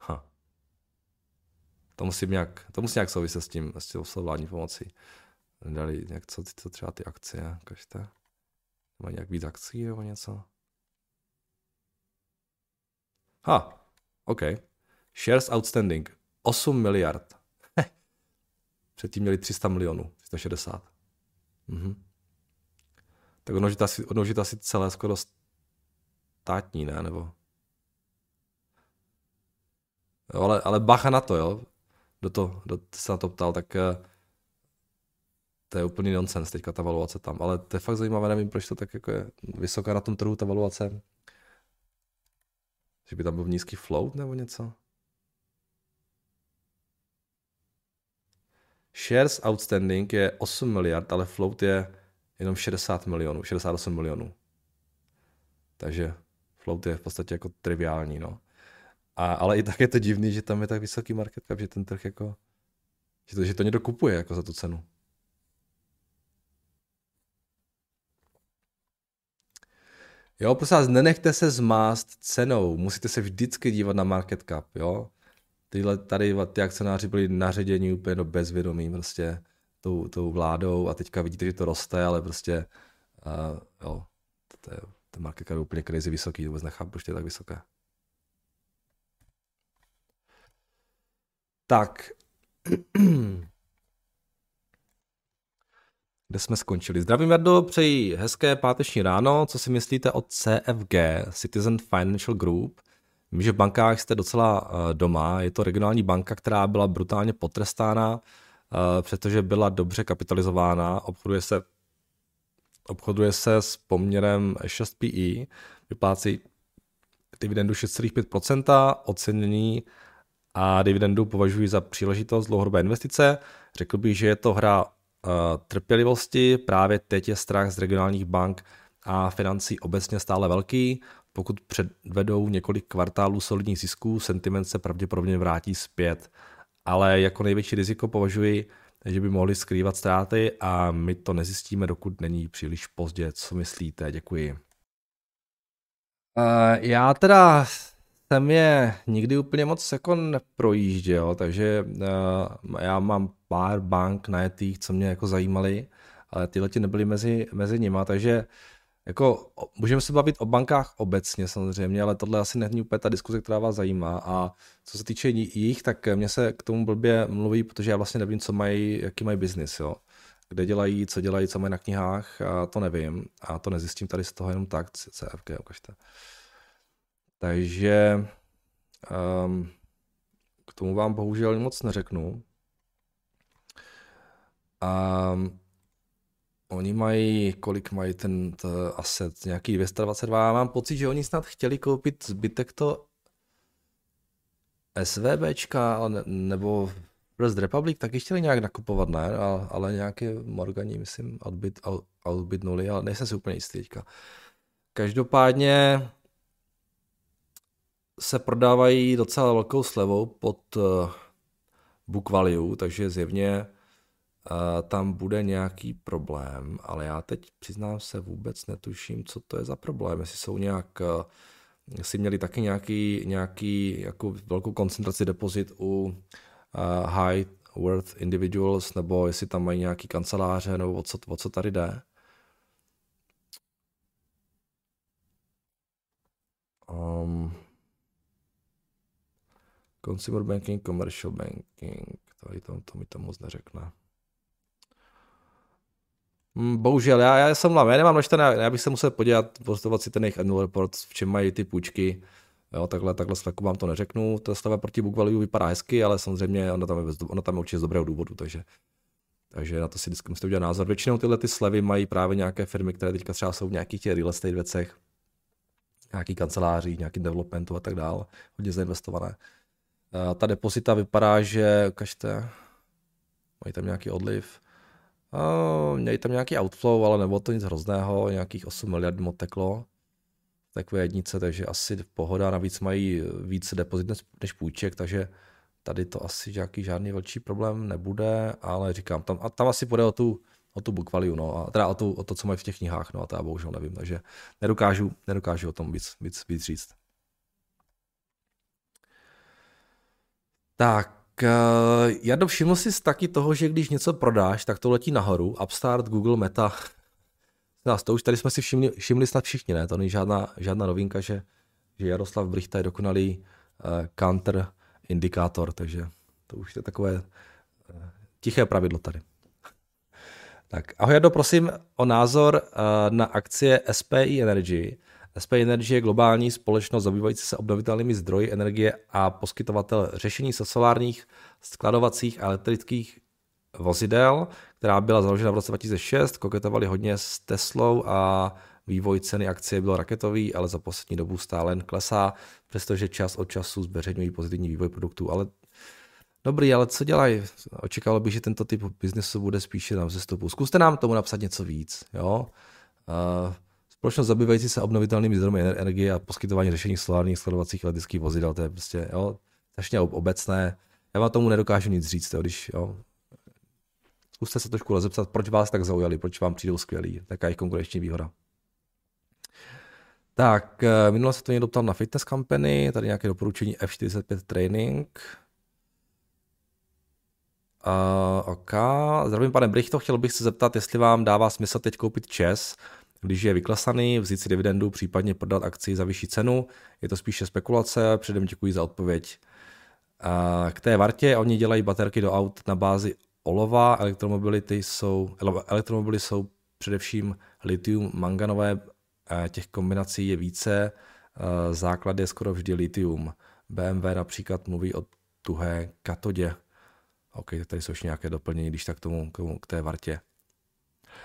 Ha. To musí nějak, to musí nějak souviset s tím, s tím vládní pomocí. Dali nějak co, co třeba ty akcie, kažte. Má nějak víc akcí nebo něco? Ha, OK. Shares outstanding. 8 miliard. Předtím měli 300 milionů, 360. Mhm. Tak to asi, to asi celé skoro státní, ne? Nebo... Jo, ale, ale bacha na to, jo. Do to, do, se na to ptal, tak uh, to je úplný nonsens teďka ta valuace tam, ale to je fakt zajímavé, nevím, proč to tak jako je vysoká na tom trhu ta valuace. Že by tam byl nízký float nebo něco? Shares outstanding je 8 miliard, ale float je jenom 60 milionů, 68 milionů. Takže float je v podstatě jako triviální, no. A, ale i tak je to divný, že tam je tak vysoký market cap, že ten trh jako, že to, že to někdo kupuje jako za tu cenu. Jo, prosím vás, nenechte se zmást cenou, musíte se vždycky dívat na market cap, jo. Tyhle, tady ty akcionáři byli naředěni úplně do bezvědomí prostě tou, tou vládou a teďka vidíte, že to roste, ale prostě uh, jo, to je, ten market cap je úplně crazy vysoký, vůbec nechápu, proč je tak vysoké. Tak, kde jsme skončili. Zdravím, Jardo, přeji hezké páteční ráno. Co si myslíte o CFG, Citizen Financial Group? Vím, že v bankách jste docela eh, doma. Je to regionální banka, která byla brutálně potrestána, eh, protože byla dobře kapitalizována. Obchoduje se, obchoduje se s poměrem 6 PE, vyplácí dividendu 6,5%, ocenění a dividendu považuji za příležitost dlouhodobé investice. Řekl bych, že je to hra Eh, trpělivosti. Právě teď je strach z regionálních bank a financí obecně stále velký. Pokud předvedou několik kvartálů solidních zisků, sentiment se pravděpodobně vrátí zpět. Ale jako největší riziko považuji, že by mohli skrývat ztráty a my to nezjistíme, dokud není příliš pozdě. Co myslíte? Děkuji. Uh, já teda jsem je nikdy úplně moc jako neprojížděl, takže uh, já mám pár bank najetých, co mě jako zajímaly, ale tyhle ti nebyly mezi, mezi nima, takže jako můžeme se bavit o bankách obecně samozřejmě, ale tohle asi není úplně ta diskuze, která vás zajímá a co se týče jich, tak mě se k tomu blbě mluví, protože já vlastně nevím, co mají, jaký mají biznis, jo. Kde dělají, co dělají, co mají na knihách, a to nevím a to nezjistím tady z toho jenom tak, CFG, ukažte. Takže um, k tomu vám bohužel moc neřeknu. A oni mají, kolik mají ten asset, nějaký 222. Já mám pocit, že oni snad chtěli koupit zbytek to SVBčka, nebo First Republic taky chtěli nějak nakupovat, ne? Ale nějaké Morgani, myslím, odbyt, odbytnuli, ale nejsem si úplně jistý teďka. Každopádně se prodávají docela velkou slevou pod uh, book value, takže zjevně tam bude nějaký problém, ale já teď přiznám se vůbec netuším, co to je za problém, jestli jsou nějak, uh, jestli měli taky nějaký, nějaký jako velkou koncentraci depozit u uh, high worth individuals, nebo jestli tam mají nějaký kanceláře, nebo o co, o co tady jde. Um, Consumer banking, commercial banking, tady to, to mi to moc neřekne. Hmm, bohužel, já, já jsem já nemám načtené, já bych se musel podívat, postovat si ten jejich annual report, v čem mají ty půjčky. Jo, takhle, takhle sleku vám to neřeknu. To stava proti book value vypadá hezky, ale samozřejmě ona tam je, ona tam je určitě z dobrého důvodu, takže, takže na to si vždycky musíte udělat názor. Většinou tyhle ty slevy mají právě nějaké firmy, které teďka třeba jsou v nějakých těch real estate věcech, nějaký kanceláří, nějaký developmentu a tak dále, hodně zainvestované. Ta depozita vypadá, že, ukažte, mají tam nějaký odliv, Uh, měli tam nějaký outflow, ale nebylo to nic hrozného, nějakých 8 miliard mu teklo takové jednice, takže asi pohoda, navíc mají víc depozit než půjček, takže tady to asi nějaký žádný velký problém nebude, ale říkám, tam, a tam asi půjde o tu, o tu book value, no, a teda o, tu, o to, co mají v těch knihách, no a to já bohužel nevím, takže nedokážu, nedokážu o tom víc, víc, víc říct. Tak, Uh, já všiml si taky toho, že když něco prodáš, tak to letí nahoru. Upstart, Google, Meta. Nás to už tady jsme si všimli, všimli snad všichni, ne? To není žádná, žádná novinka, že, že Jaroslav Brichta je dokonalý uh, counter indikátor, takže to už je takové uh, tiché pravidlo tady. tak, ahoj Jado, prosím o názor uh, na akcie SPI Energy. SP Energy je globální společnost zabývající se obnovitelnými zdroji energie a poskytovatel řešení se solárních, skladovacích a elektrických vozidel, která byla založena v roce 2006, koketovali hodně s Teslou a vývoj ceny akcie byl raketový, ale za poslední dobu stále jen klesá, přestože čas od času zveřejňují pozitivní vývoj produktů, ale Dobrý, ale co dělají? Očekával bych, že tento typ biznesu bude spíše na vzestupu. Zkuste nám tomu napsat něco víc. Jo? Uh, Společnost zabývající se obnovitelnými zdroji energie a poskytování řešení solárních skladovacích elektrických vozidel, to je prostě jo, strašně obecné. Já vám tomu nedokážu nic říct, jo, když jo, Zkuste se trošku rozepsat, proč vás tak zaujali, proč vám přijdou skvělí, taká je konkurenční výhoda. Tak, eh, minule se to někdo ptal na fitness company, tady nějaké doporučení F45 training. Uh, OK, zdravím pane Brichto, chtěl bych se zeptat, jestli vám dává smysl teď koupit ČES, když je vyklasaný, vzít si dividendu, případně prodat akci za vyšší cenu. Je to spíše spekulace, předem děkuji za odpověď. K té Vartě, oni dělají baterky do aut na bázi olova, elektromobility jsou, elektromobily jsou především litium manganové, těch kombinací je více, základ je skoro vždy litium. BMW například mluví o tuhé katodě. OK, tady jsou ještě nějaké doplnění, když tak k tomu, k té Vartě.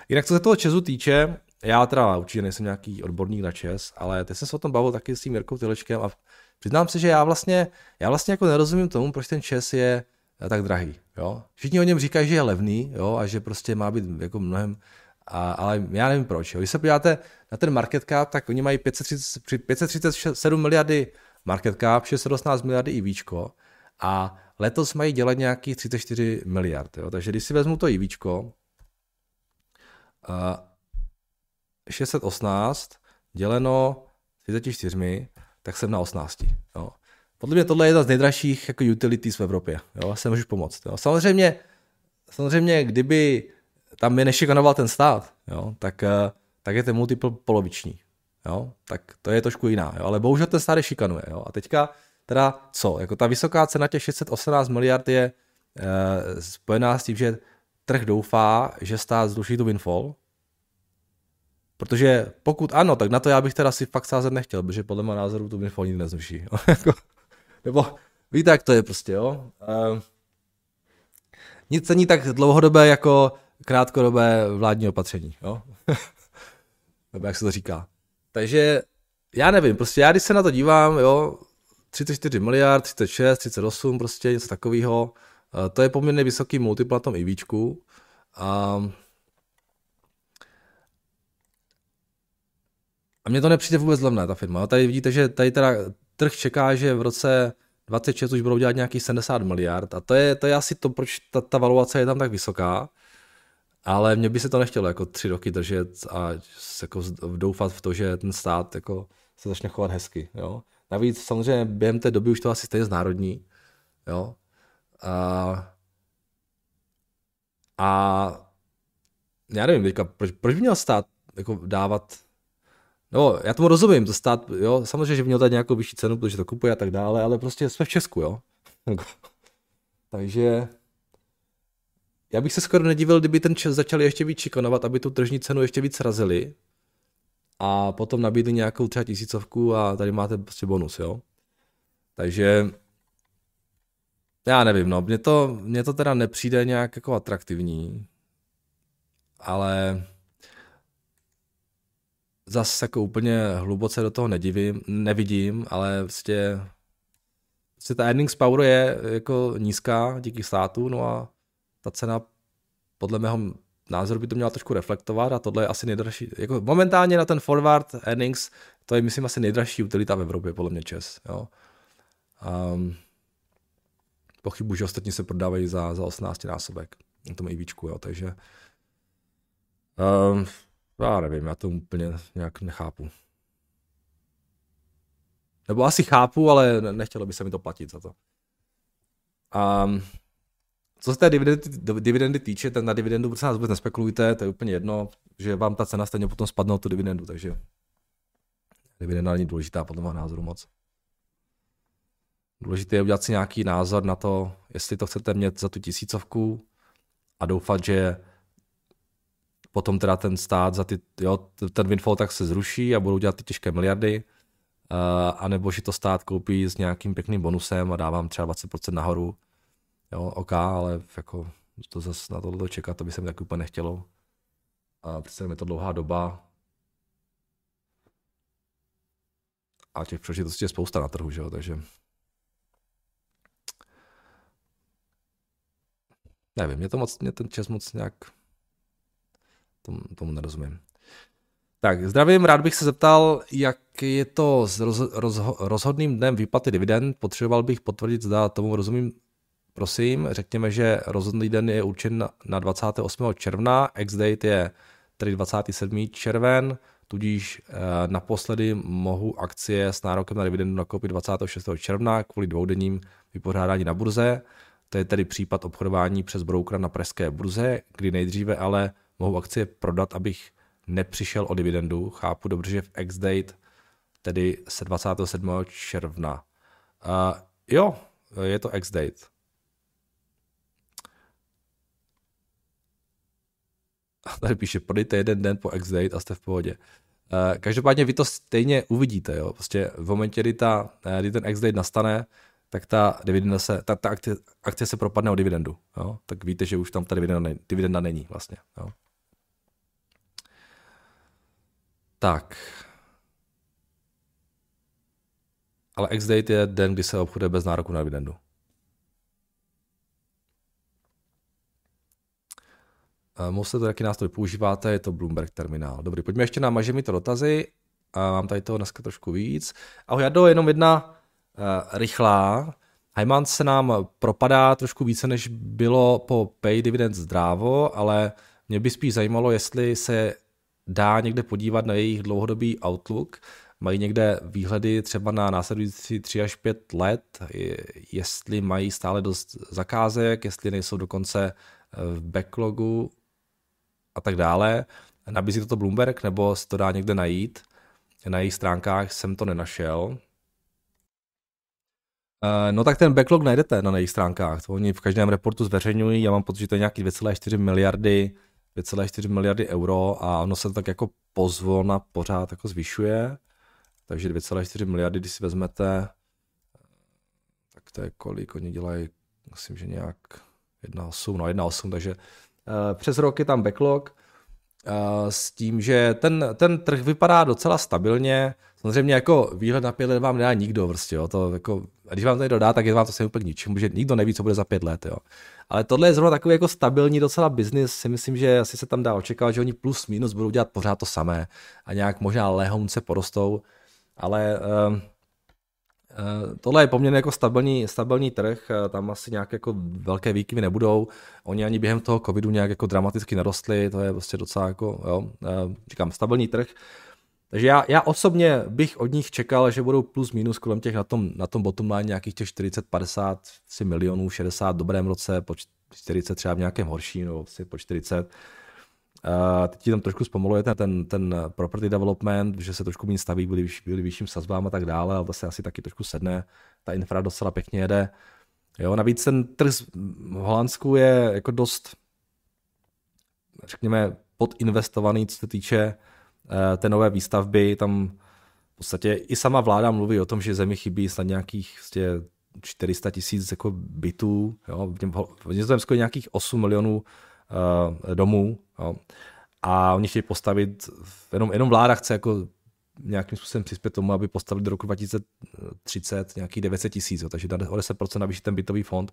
Jinak co se toho Česu týče, já teda určitě nejsem nějaký odborník na čes, ale teď jsem se o tom bavil taky s tím Jirkou Tylečkem a přiznám se, že já vlastně, já vlastně jako nerozumím tomu, proč ten čes je eh, tak drahý. Jo? Všichni o něm říkají, že je levný jo? a že prostě má být jako mnohem, a, ale já nevím proč. Jo? Když se podíváte na ten market cap, tak oni mají 530, 537 miliardy market cap, 618 miliardy IVčko a letos mají dělat nějakých 34 miliard. Jo? Takže když si vezmu to IVčko, a 618 děleno 34, tak jsem na 18. Jo. Podle mě tohle je jedna z nejdražších jako utilities v Evropě. Jo. Se můžu pomoct. Jo. Samozřejmě, samozřejmě, kdyby tam je nešikanoval ten stát, jo, tak, eh, tak je ten multiple poloviční. Jo. Tak to je trošku jiná. Jo. Ale bohužel ten stát je šikanuje. Jo. A teďka teda co? Jako ta vysoká cena těch 618 miliard je e, spojená s tím, že trh doufá, že stát zruší tu windfall, Protože pokud ano, tak na to já bych teda si fakt sázet nechtěl, protože podle mého názoru to Winfall nikdy nezruší. Jako, nebo víte, jak to je prostě, jo. Uh, nic není tak dlouhodobé jako krátkodobé vládní opatření, jo. nebo jak se to říká. Takže já nevím, prostě já když se na to dívám, jo, 34 miliard, 36, 38, prostě něco takového, uh, to je poměrně vysoký multiple na tom IVčku. Um, A mně to nepřijde vůbec levné, ta firma. Tady vidíte, že tady teda trh čeká, že v roce 26 už budou dělat nějakých 70 miliard a to je, to je asi to, proč ta, ta valuace je tam tak vysoká. Ale mně by se to nechtělo jako tři roky držet a jako doufat v to, že ten stát jako se začne chovat hezky. Jo? Navíc samozřejmě během té doby už to asi stejně znárodní. Jo? A, a já nevím, teďka, proč, proč by měl stát jako dávat No, já tomu rozumím, to stát, jo, samozřejmě, že měl dát nějakou vyšší cenu, protože to kupuje a tak dále, ale prostě jsme v Česku, jo. Takže já bych se skoro nedivil, kdyby ten čas začali ještě víc šikonovat, aby tu tržní cenu ještě víc razili a potom nabídli nějakou třeba tisícovku a tady máte prostě bonus, jo. Takže já nevím, no, mně to, mně to teda nepřijde nějak jako atraktivní, ale zase jako úplně hluboce do toho nedivím, nevidím, ale prostě, prostě ta earnings power je jako nízká díky státu, no a ta cena podle mého názoru by to měla trošku reflektovat a tohle je asi nejdražší, jako momentálně na ten forward earnings, to je myslím asi nejdražší utilita v Evropě, podle mě Čes, jo. Um, pochybuji, že ostatní se prodávají za, za 18 násobek na tom EVčku, jo, takže um, já nevím, já to úplně nějak nechápu. Nebo asi chápu, ale nechtělo by se mi to platit za to. Um, co se té dividendy, dividendy týče, tak na dividendu prosím nás vůbec nespekulujte, to je úplně jedno, že vám ta cena stejně potom spadne tu dividendu, takže dividenda není důležitá podle mého názoru moc. Důležité je udělat si nějaký názor na to, jestli to chcete mít za tu tisícovku a doufat, že potom teda ten stát za ty, jo, ten windfall tak se zruší a budou dělat ty těžké miliardy, uh, anebo že to stát koupí s nějakým pěkným bonusem a dávám třeba 20% nahoru. Jo, OK, ale jako to zase na tohle čekat, to by se mi tak úplně nechtělo. A přece je to dlouhá doba. A těch příležitostí je spousta na trhu, že jo, takže Nevím, mě to moc, mě ten čas moc nějak tomu, tomu nerozumím. Tak, zdravím, rád bych se zeptal, jak je to s roz, roz, rozhodným dnem výplaty dividend. Potřeboval bych potvrdit, zda tomu rozumím. Prosím, řekněme, že rozhodný den je určen na, na 28. června, ex-date je tedy 27. červen, tudíž eh, naposledy mohu akcie s nárokem na dividendu nakoupit 26. června kvůli dvoudenním vypořádání na burze. To je tedy případ obchodování přes broukra na pražské burze, kdy nejdříve ale mohu akcie prodat, abych nepřišel o dividendu. Chápu dobře, že v ex-date, tedy se 27. června. Uh, jo, je to ex-date. Tady píše, prodejte jeden den po ex-date a jste v pohodě. Každopádně vy to stejně uvidíte, jo. Prostě v momentě, kdy, ta, kdy ten ex-date nastane, tak ta dividenda se, ta, ta akce, akce se propadne o dividendu. Jo? Tak víte, že už tam ta dividenda, ne, dividenda není vlastně. Jo? Tak. Ale ex-date je den, kdy se obchoduje bez nároku na dividendu. Musíte to, jaký nástroj používáte, je to Bloomberg terminál. Dobrý, pojďme ještě na maže mi to dotazy. A mám tady toho dneska trošku víc. Ahoj, Jado, jenom jedna uh, rychlá. Heimann se nám propadá trošku více, než bylo po pay dividend zdrávo, ale mě by spíš zajímalo, jestli se dá někde podívat na jejich dlouhodobý outlook. Mají někde výhledy třeba na následující 3 až 5 let, jestli mají stále dost zakázek, jestli nejsou dokonce v backlogu a tak dále. Nabízí toto Bloomberg, nebo se to dá někde najít. Na jejich stránkách jsem to nenašel. Eh, no tak ten backlog najdete na jejich stránkách. To oni v každém reportu zveřejňují. Já mám pocit, že to je nějaký 2,4 miliardy 2,4 miliardy euro a ono se tak jako pozvolna pořád jako zvyšuje. Takže 2,4 miliardy, když si vezmete, tak to je kolik, oni dělají, myslím, že nějak 1,8, no 1,8, takže uh, přes rok je tam backlog uh, s tím, že ten, ten trh vypadá docela stabilně, samozřejmě jako výhled na pět let vám nedá nikdo, prostě, jo, to jako, a když vám to někdo dá, tak je vám to se úplně ničím, že nikdo neví, co bude za pět let, jo. Ale tohle je zrovna takový jako stabilní docela biznis, si myslím, že asi se tam dá očekávat, že oni plus minus budou dělat pořád to samé a nějak možná lehounce porostou, ale uh, tohle je poměrně jako stabilní, stabilní trh, uh, tam asi nějak jako velké výkyvy nebudou, oni ani během toho covidu nějak jako dramaticky narostli, to je prostě docela jako, jo, uh, říkám, stabilní trh, takže já, já osobně bych od nich čekal, že budou plus minus kolem těch na tom, na tom bottom line nějakých těch 40, 50 milionů, 60 v dobrém roce, po 40 třeba v nějakém horším, nebo si po 40. Uh, teď tam trošku zpomaluje ten, ten, ten property development, že se trošku méně staví, byli, byli vyšším sazbám a tak dále, ale to se asi taky trošku sedne. Ta infra docela pěkně jede. Jo, navíc ten trh v Holandsku je jako dost řekněme, podinvestovaný, co se týče uh, té nové výstavby. Tam v podstatě i sama vláda mluví o tom, že zemi chybí snad nějakých vlastně 400 tisíc jako bytů. Jo. V Nizozemsku je nějakých 8 milionů uh, domů. Jo. A oni chtějí postavit, jenom, jenom vláda chce jako nějakým způsobem přispět tomu, aby postavili do roku 2030 nějakých 900 tisíc, takže o 10% navýšit ten bytový fond.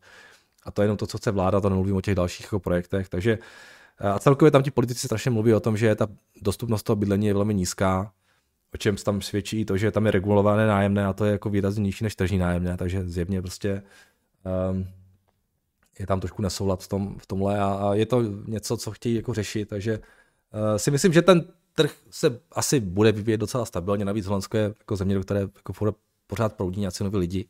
A to je jenom to, co chce vláda, to nemluvím o těch dalších jako projektech. Takže a celkově tam ti politici strašně mluví o tom, že ta dostupnost toho bydlení je velmi nízká, o čem tam svědčí to, že tam je regulované nájemné a to je jako výrazně nižší než tržní nájemné, takže zjevně prostě um, je tam trošku nesoulad v, tom, v tomhle a, a je to něco, co chtějí jako řešit, takže uh, si myslím, že ten trh se asi bude vyvíjet docela stabilně, navíc Holandsko je jako země, do které jako pořád proudí nějací noví lidi.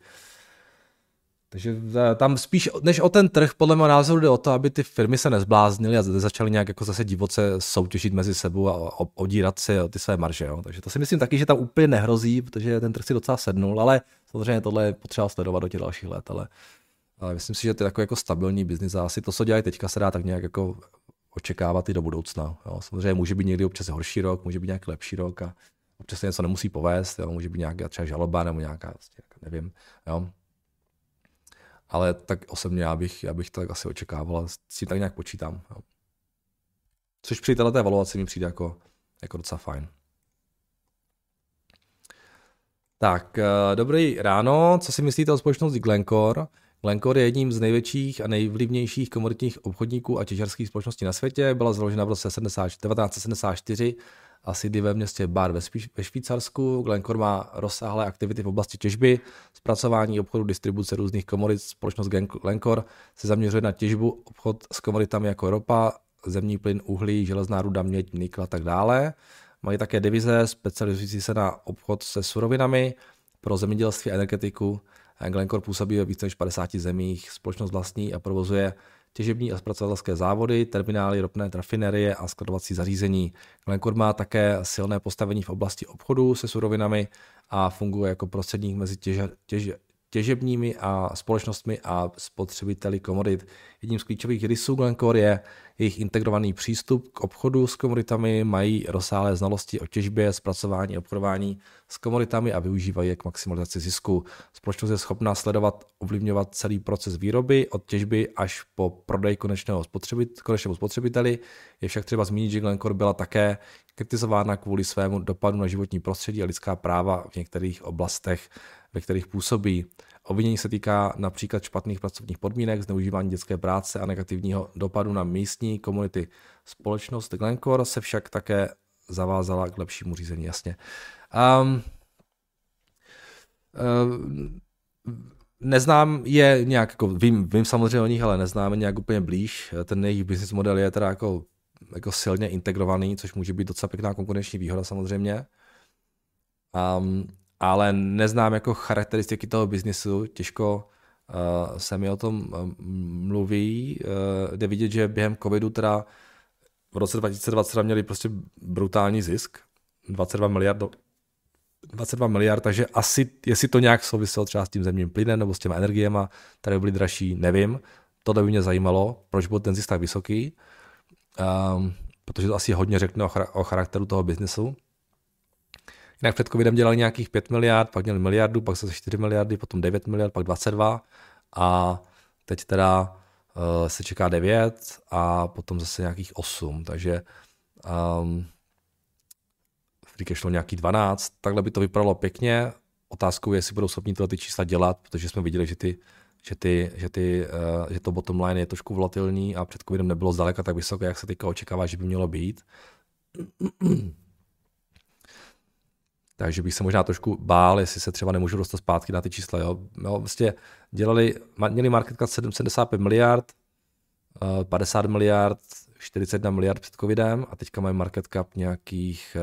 Takže eh, tam spíš než o ten trh, podle mého názoru jde o to, aby ty firmy se nezbláznily a začaly nějak jako zase divoce soutěžit mezi sebou a odírat si ty své marže. Jo. Takže to si myslím taky, že tam úplně nehrozí, protože ten trh si docela sednul, ale samozřejmě tohle je potřeba sledovat do těch dalších let, ale, ale myslím si, že to je takový jako stabilní biznis a asi to, co dělají teďka, se dá tak nějak jako očekávat i do budoucna. Jo. Samozřejmě může být někdy občas horší rok, může být nějaký lepší rok a občas se něco nemusí povést, jo. může být nějaká třeba žaloba nebo nějaká, vlastně, nevím. Jo. Ale tak osobně já bych, já bych to tak asi očekával, s tím tak nějak počítám. Jo. Což při této evaluaci mi přijde jako, jako docela fajn. Tak, eh, dobrý ráno. Co si myslíte o společnosti Glencore? Glencore je jedním z největších a nejvlivnějších komoditních obchodníků a těžarských společností na světě. Byla založena v roce 1974 a sídlí ve městě Bar ve Švýcarsku. Glencore má rozsáhlé aktivity v oblasti těžby, zpracování, obchodu, distribuce různých komodit. Společnost Glencore se zaměřuje na těžbu, obchod s komoditami jako ropa, zemní plyn, uhlí, železná ruda, měď, nikl a tak dále. Mají také divize specializující se na obchod se surovinami pro zemědělství a energetiku Glencore působí ve více než 50 zemích, společnost vlastní a provozuje těžební a zpracovatelské závody, terminály, ropné trafinerie a skladovací zařízení. Glencore má také silné postavení v oblasti obchodu se surovinami a funguje jako prostředník mezi těže, těže, těžebními a společnostmi a spotřebiteli komodit. Jedním z klíčových rysů Glencore je jejich integrovaný přístup k obchodu s komoditami, mají rozsáhlé znalosti o těžbě, zpracování a obchodování s komoditami a využívají je k maximalizaci zisku. Společnost je schopná sledovat, ovlivňovat celý proces výroby od těžby až po prodej konečného spotřebit, konečnému spotřebiteli. Je však třeba zmínit, že Glencore byla také kritizována kvůli svému dopadu na životní prostředí a lidská práva v některých oblastech ve kterých působí. Obvinění se týká například špatných pracovních podmínek, zneužívání dětské práce a negativního dopadu na místní komunity. Společnost Glencore se však také zavázala k lepšímu řízení, jasně. Um, neznám je nějak, jako vím, vím samozřejmě o nich, ale neznáme nějak úplně blíž. Ten jejich business model je teda jako, jako silně integrovaný, což může být docela pěkná konkurenční výhoda samozřejmě. Um, ale neznám jako charakteristiky toho biznisu, těžko uh, se mi o tom uh, mluví. Uh, jde vidět, že během covidu teda v roce 2020 měli prostě brutální zisk, 22 miliard, 22 miliard, takže asi, jestli to nějak souviselo třeba s tím zemním plynem nebo s těma energiema, které byly dražší, nevím. To by mě zajímalo, proč byl ten zisk tak vysoký, um, protože to asi hodně řekne o charakteru toho biznesu. Jinak před covidem dělali nějakých 5 miliard, pak měli miliardu, pak zase 4 miliardy, potom 9 miliard, pak 22 a teď teda uh, se čeká 9 a potom zase nějakých 8, takže um, free cash flow nějaký 12, takhle by to vypadalo pěkně. Otázkou je, jestli budou schopni tyhle ty čísla dělat, protože jsme viděli, že ty že, ty, že, ty, uh, že to bottom line je trošku volatilní a před covidem nebylo zdaleka tak vysoké, jak se teďka očekává, že by mělo být. Takže bych se možná trošku bál, jestli se třeba nemůžu dostat zpátky na ty čísla. Jo. Jo, vlastně dělali, měli market cap 75 miliard, 50 eh, miliard, 41 miliard před covidem a teďka mají market cap nějakých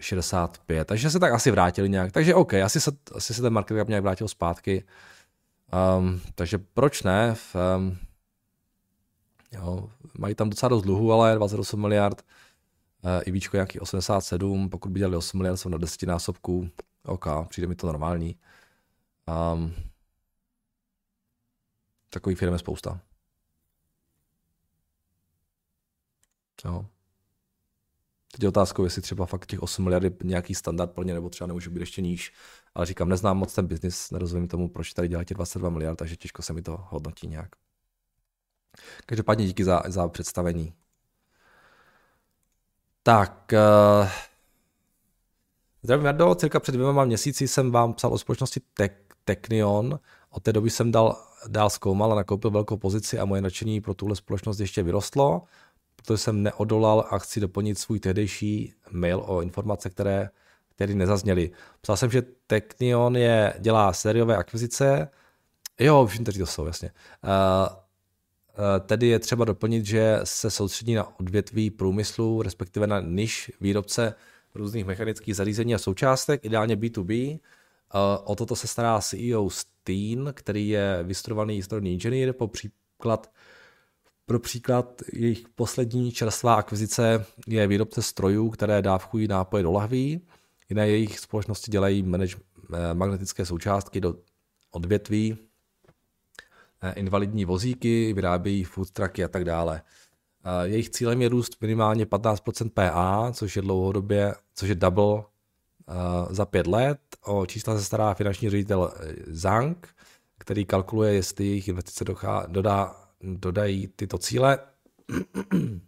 65, eh, takže se tak asi vrátili nějak. Takže OK, asi se, asi se ten market cap nějak vrátil zpátky. Um, takže proč ne? Um, jo, mají tam docela dost dluhu, ale 28 miliard. Eh, i víčko nějaký 87, pokud by dělali 8 miliard, jsou na 10 násobků, OK, přijde mi to normální. Um, takový firm je spousta. Jo. Teď je otázkou, jestli třeba fakt těch 8 miliard je nějaký standard pro ně, nebo třeba nemůže být ještě níž. Ale říkám, neznám moc ten biznis, nerozumím tomu, proč tady dělají 22 miliard, takže těžko se mi to hodnotí nějak. Každopádně díky za, za představení. Tak, uh, zdravím Jardo, cirka před dvěma měsíci jsem vám psal o společnosti Technion, od té doby jsem dal, dál zkoumal a nakoupil velkou pozici a moje nadšení pro tuhle společnost ještě vyrostlo, protože jsem neodolal a chci doplnit svůj tehdejší mail o informace, které, které nezazněly. Psal jsem, že Technion je, dělá sériové akvizice, jo, vím, kteří to jsou, jasně. Uh, Tedy je třeba doplnit, že se soustředí na odvětví průmyslu, respektive na niž výrobce různých mechanických zařízení a součástek, ideálně B2B. O toto se stará CEO Steen, který je vystudovaný strojní inženýr, po příklad pro příklad jejich poslední čerstvá akvizice je výrobce strojů, které dávkují nápoje do lahví. Jiné jejich společnosti dělají manage, eh, magnetické součástky do odvětví, eh, invalidní vozíky, vyrábějí food trucky a tak dále. Eh, jejich cílem je růst minimálně 15% PA, což je dlouhodobě, což je double za pět let. O čísla se stará finanční ředitel Zang, který kalkuluje, jestli jejich investice dodá dodají tyto cíle.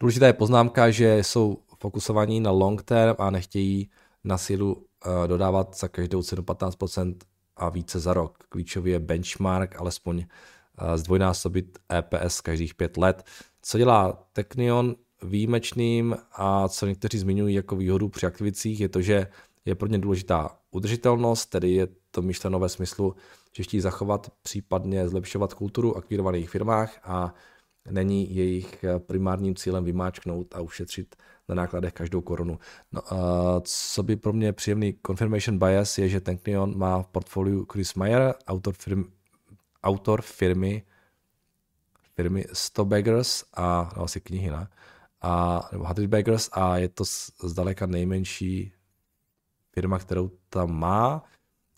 Důležitá je poznámka, že jsou fokusovaní na long term a nechtějí na sílu eh, dodávat za každou cenu 15% a více za rok. Klíčový je benchmark, alespoň eh, zdvojnásobit EPS každých pět let. Co dělá Technion výjimečným a co někteří zmiňují jako výhodu při aktivicích, je to, že je pro ně důležitá udržitelnost, tedy je to myšleno ve smyslu, že chtějí zachovat, případně zlepšovat kulturu akvírovaných firmách a není jejich primárním cílem vymáčknout a ušetřit na nákladech každou korunu. No, a co by pro mě příjemný confirmation bias je, že Tenknion má v portfoliu Chris Meyer, autor, firmy, autor firmy firmy Stobaggers a no, asi knihy, ne? A, nebo Baggers a je to zdaleka nejmenší firma, kterou tam má.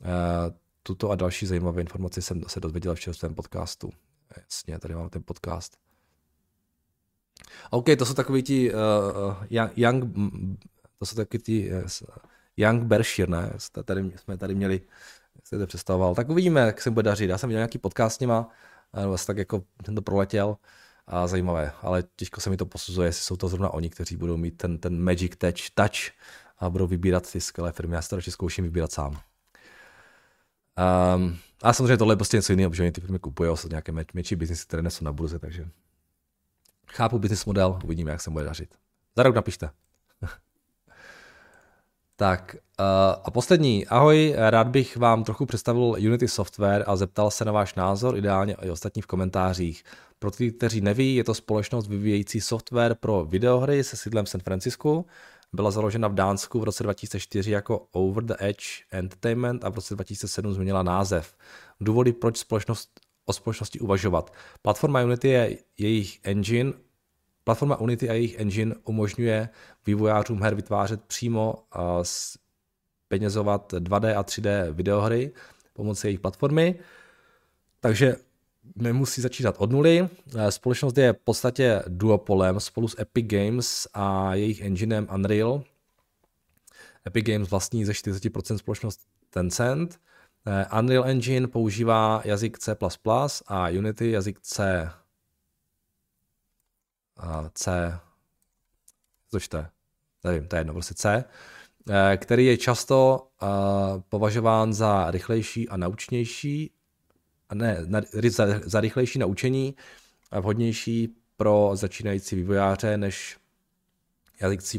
Eh, tuto a další zajímavé informace jsem se dozvěděl v čerstvém podcastu. Jasně, tady mám ten podcast. OK, to jsou takový ti uh, young, to jsou takový ti uh, Young Berkshire, ne? Tady, jsme tady měli, jak se to představoval. Tak uvidíme, jak se bude dařit. Já jsem viděl nějaký podcast s nima, nebo tak jako ten to proletěl a zajímavé, ale těžko se mi to posuzuje, jestli jsou to zrovna oni, kteří budou mít ten, ten magic touch, touch a budou vybírat ty skvělé firmy. Já si to zkouším vybírat sám. Um, a samozřejmě tohle je prostě něco jiného, protože oni ty firmy kupují jsou nějaké menší biznesy, které nesou na burze, takže chápu business model, uvidíme, jak se bude dařit. Za rok napište. tak uh, a poslední. Ahoj, rád bych vám trochu představil Unity Software a zeptal se na váš názor, ideálně i ostatní v komentářích. Pro ty, kteří neví, je to společnost vyvíjející software pro videohry se sídlem San Francisco byla založena v Dánsku v roce 2004 jako Over the Edge Entertainment a v roce 2007 změnila název. Důvody, proč společnost, o společnosti uvažovat. Platforma Unity je jejich engine, Platforma Unity a jejich engine umožňuje vývojářům her vytvářet přímo a penězovat 2D a 3D videohry pomocí jejich platformy. Takže nemusí začínat od nuly. Eh, společnost je v podstatě duopolem spolu s Epic Games a jejich enginem Unreal. Epic Games vlastní ze 40% společnost Tencent. Eh, Unreal Engine používá jazyk C++ a Unity jazyk C. C. Což to je? Nevím, to je jedno, prostě C. Eh, který je často považován za rychlejší a naučnější ne, za rychlejší naučení a vhodnější pro začínající vývojáře než jazyk C++.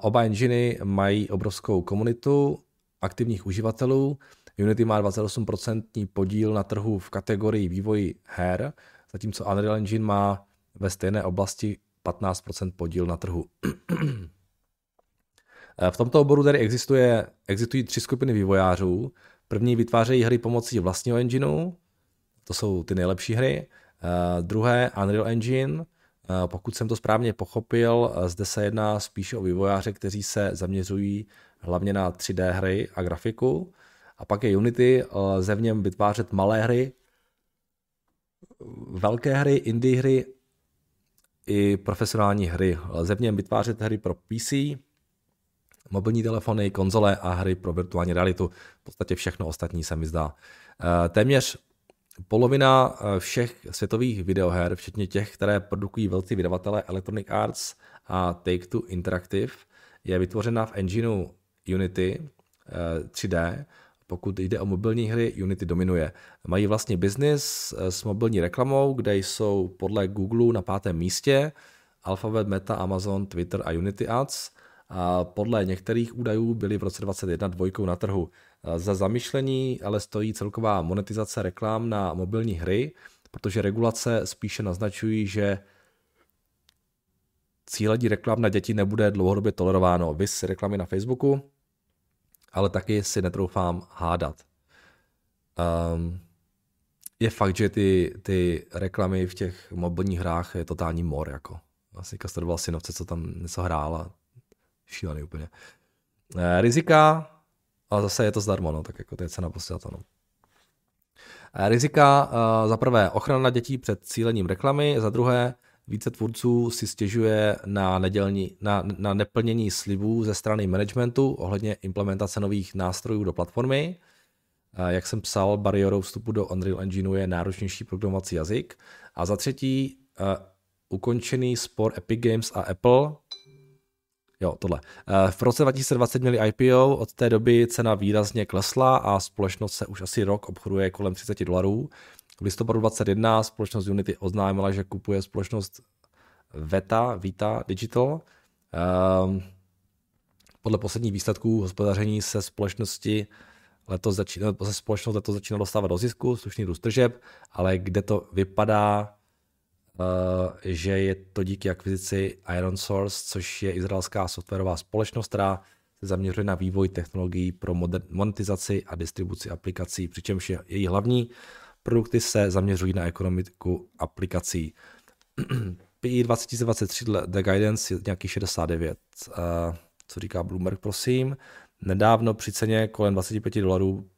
Oba enginy mají obrovskou komunitu aktivních uživatelů. Unity má 28% podíl na trhu v kategorii vývoji her, zatímco Unreal Engine má ve stejné oblasti 15% podíl na trhu. v tomto oboru tady existuje, existují tři skupiny vývojářů. První vytvářejí hry pomocí vlastního engineu, to jsou ty nejlepší hry. Uh, druhé Unreal Engine, uh, pokud jsem to správně pochopil, uh, zde se jedná spíše o vývojáře, kteří se zaměřují hlavně na 3D hry a grafiku. A pak je Unity, lze v něm vytvářet malé hry, velké hry, indie hry i profesionální hry. Lze v něm vytvářet hry pro PC, mobilní telefony, konzole a hry pro virtuální realitu. V podstatě všechno ostatní se mi zdá. Eh, téměř polovina eh, všech světových videoher, včetně těch, které produkují velcí vydavatelé Electronic Arts a Take-Two Interactive, je vytvořena v engineu Unity 3D. Pokud jde o mobilní hry, Unity dominuje. Mají vlastně business s mobilní reklamou, kde jsou podle Google na pátém místě, Alphabet, Meta, Amazon, Twitter a Unity Ads. A podle některých údajů byly v roce 2021 dvojkou na trhu. Za zamýšlení ale stojí celková monetizace reklam na mobilní hry, protože regulace spíše naznačují, že cíledí reklam na děti nebude dlouhodobě tolerováno. Vys reklamy na Facebooku, ale taky si netroufám hádat. Um, je fakt, že ty, ty reklamy v těch mobilních hrách je totální mor, jako. Vlastně sledoval synovce, co tam něco hrál a šílený úplně. E, rizika, ale zase je to zdarma, no, tak jako to je cena posílat, no. E, rizika, e, za prvé ochrana dětí před cílením reklamy, za druhé více tvůrců si stěžuje na, nedělní, na, na neplnění slibů ze strany managementu ohledně implementace nových nástrojů do platformy. Jak jsem psal, bariérou vstupu do Unreal Engineu je náročnější programovací jazyk. A za třetí, ukončený spor Epic Games a Apple. Jo, tohle. V roce 2020 měli IPO, od té doby cena výrazně klesla a společnost se už asi rok obchoduje kolem 30 dolarů. V listopadu 2021 společnost Unity oznámila, že kupuje společnost Veta, Vita Digital. Um, podle posledních výsledků hospodaření se společnosti letos začíná, se společnost letos začíná dostávat do zisku, slušný růst tržeb, ale kde to vypadá, uh, že je to díky akvizici Iron Source, což je izraelská softwarová společnost, která se zaměřuje na vývoj technologií pro monetizaci a distribuci aplikací, přičemž je její hlavní Produkty se zaměřují na ekonomiku aplikací. PI 2023 The Guidance je nějaký 69. Co říká Bloomberg, prosím. Nedávno při ceně kolem 25 dolarů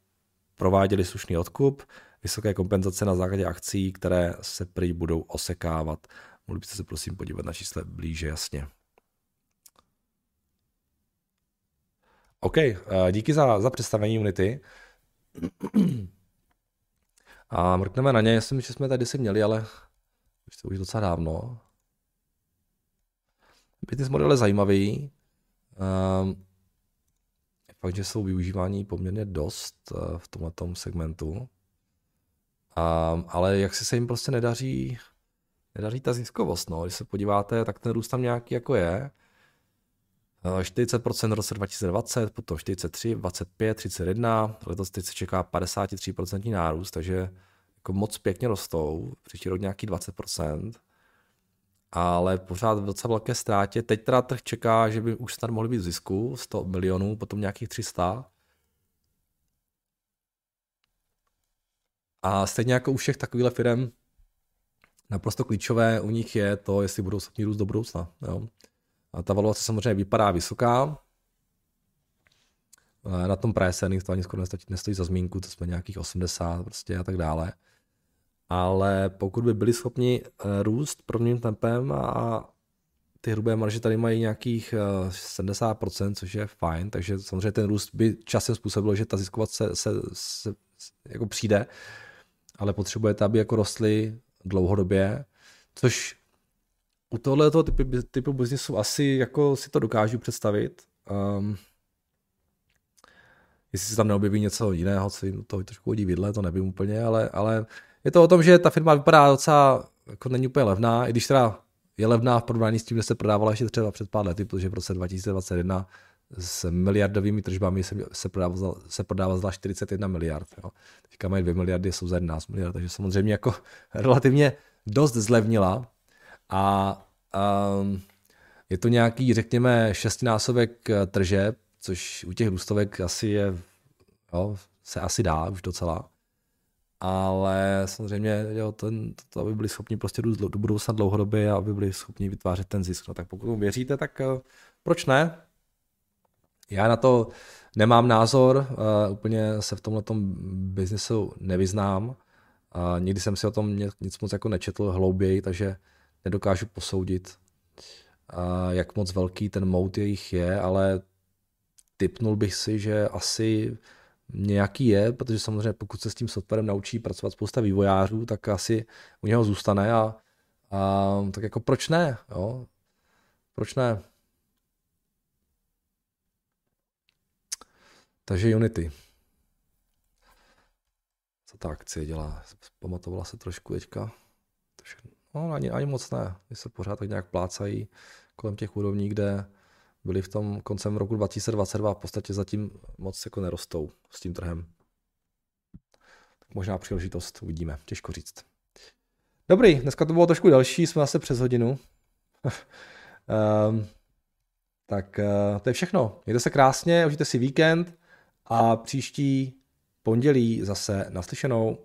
prováděli slušný odkup, vysoké kompenzace na základě akcí, které se prý budou osekávat. Mohli byste se prosím podívat na čísle blíže jasně. OK, díky za, za představení Unity. A mrkneme na ně, myslím, že jsme tady si měli, ale už to už docela dávno. Business model je zajímavý. Um, fakt, že jsou využívání poměrně dost uh, v tomto segmentu. Um, ale jak si se jim prostě nedaří, nedaří ta ziskovost. No. Když se podíváte, tak ten růst tam nějaký jako je. 40% v roce 2020, potom 43, 25, 31, letos teď se čeká 53% nárůst, takže jako moc pěkně rostou, příští rok nějaký 20%, ale pořád v docela velké ztrátě. Teď teda trh čeká, že by už snad mohli být v zisku 100 milionů, potom nějakých 300. A stejně jako u všech takových firm, naprosto klíčové u nich je to, jestli budou schopni růst do budoucna. Jo. A ta valuace samozřejmě vypadá vysoká. Na tom price earnings to ani skoro nestojí, nestojí za zmínku, to jsme nějakých 80 prostě a tak dále. Ale pokud by byli schopni eh, růst prvním tempem a ty hrubé marže tady mají nějakých 70%, eh, což je fajn, takže samozřejmě ten růst by časem způsobilo, že ta ziskovace se, se, se jako přijde, ale potřebujete, aby jako rostly dlouhodobě, což u tohoto typu, typu biznisu asi jako si to dokážu představit. Um, jestli se tam neobjeví něco jiného, co jim to trošku hodí vidle, to nevím úplně, ale, ale je to o tom, že ta firma vypadá docela, jako není úplně levná, i když teda je levná v porovnání s tím, že se prodávala ještě třeba před pár lety, protože v roce 2021 s miliardovými tržbami se, se, prodával, se prodával za 41 miliard. Jo. Teďka mají 2 miliardy, jsou za 11 miliard, takže samozřejmě jako relativně dost zlevnila a um, je to nějaký, řekněme, šestinásobek eh, tržeb, což u těch růstovek asi je, jo, se asi dá už docela. Ale samozřejmě, jo, ten, to, aby byli schopni prostě růst do budoucna dlouhodobě a aby byli schopni vytvářet ten zisk. No tak pokud mu věříte, tak uh, proč ne? Já na to nemám názor, uh, úplně se v tomhle biznesu nevyznám. Uh, nikdy jsem si o tom nic moc jako nečetl hlouběji, takže nedokážu posoudit, jak moc velký ten mout jejich je, ale typnul bych si, že asi nějaký je, protože samozřejmě pokud se s tím softwarem naučí pracovat spousta vývojářů, tak asi u něho zůstane a, a tak jako proč ne, jo? Proč ne? Takže Unity. Co ta akcie dělá? Pamatovala se trošku teďka. No, ani, ani moc ne. Oni se pořád tak nějak plácají kolem těch úrovní, kde byli v tom koncem roku 2022 a v podstatě zatím moc jako nerostou s tím trhem. Tak možná příležitost uvidíme, těžko říct. Dobrý, dneska to bylo trošku delší, jsme zase přes hodinu. um, tak uh, to je všechno. Mějte se krásně, užijte si víkend a příští pondělí zase naslyšenou.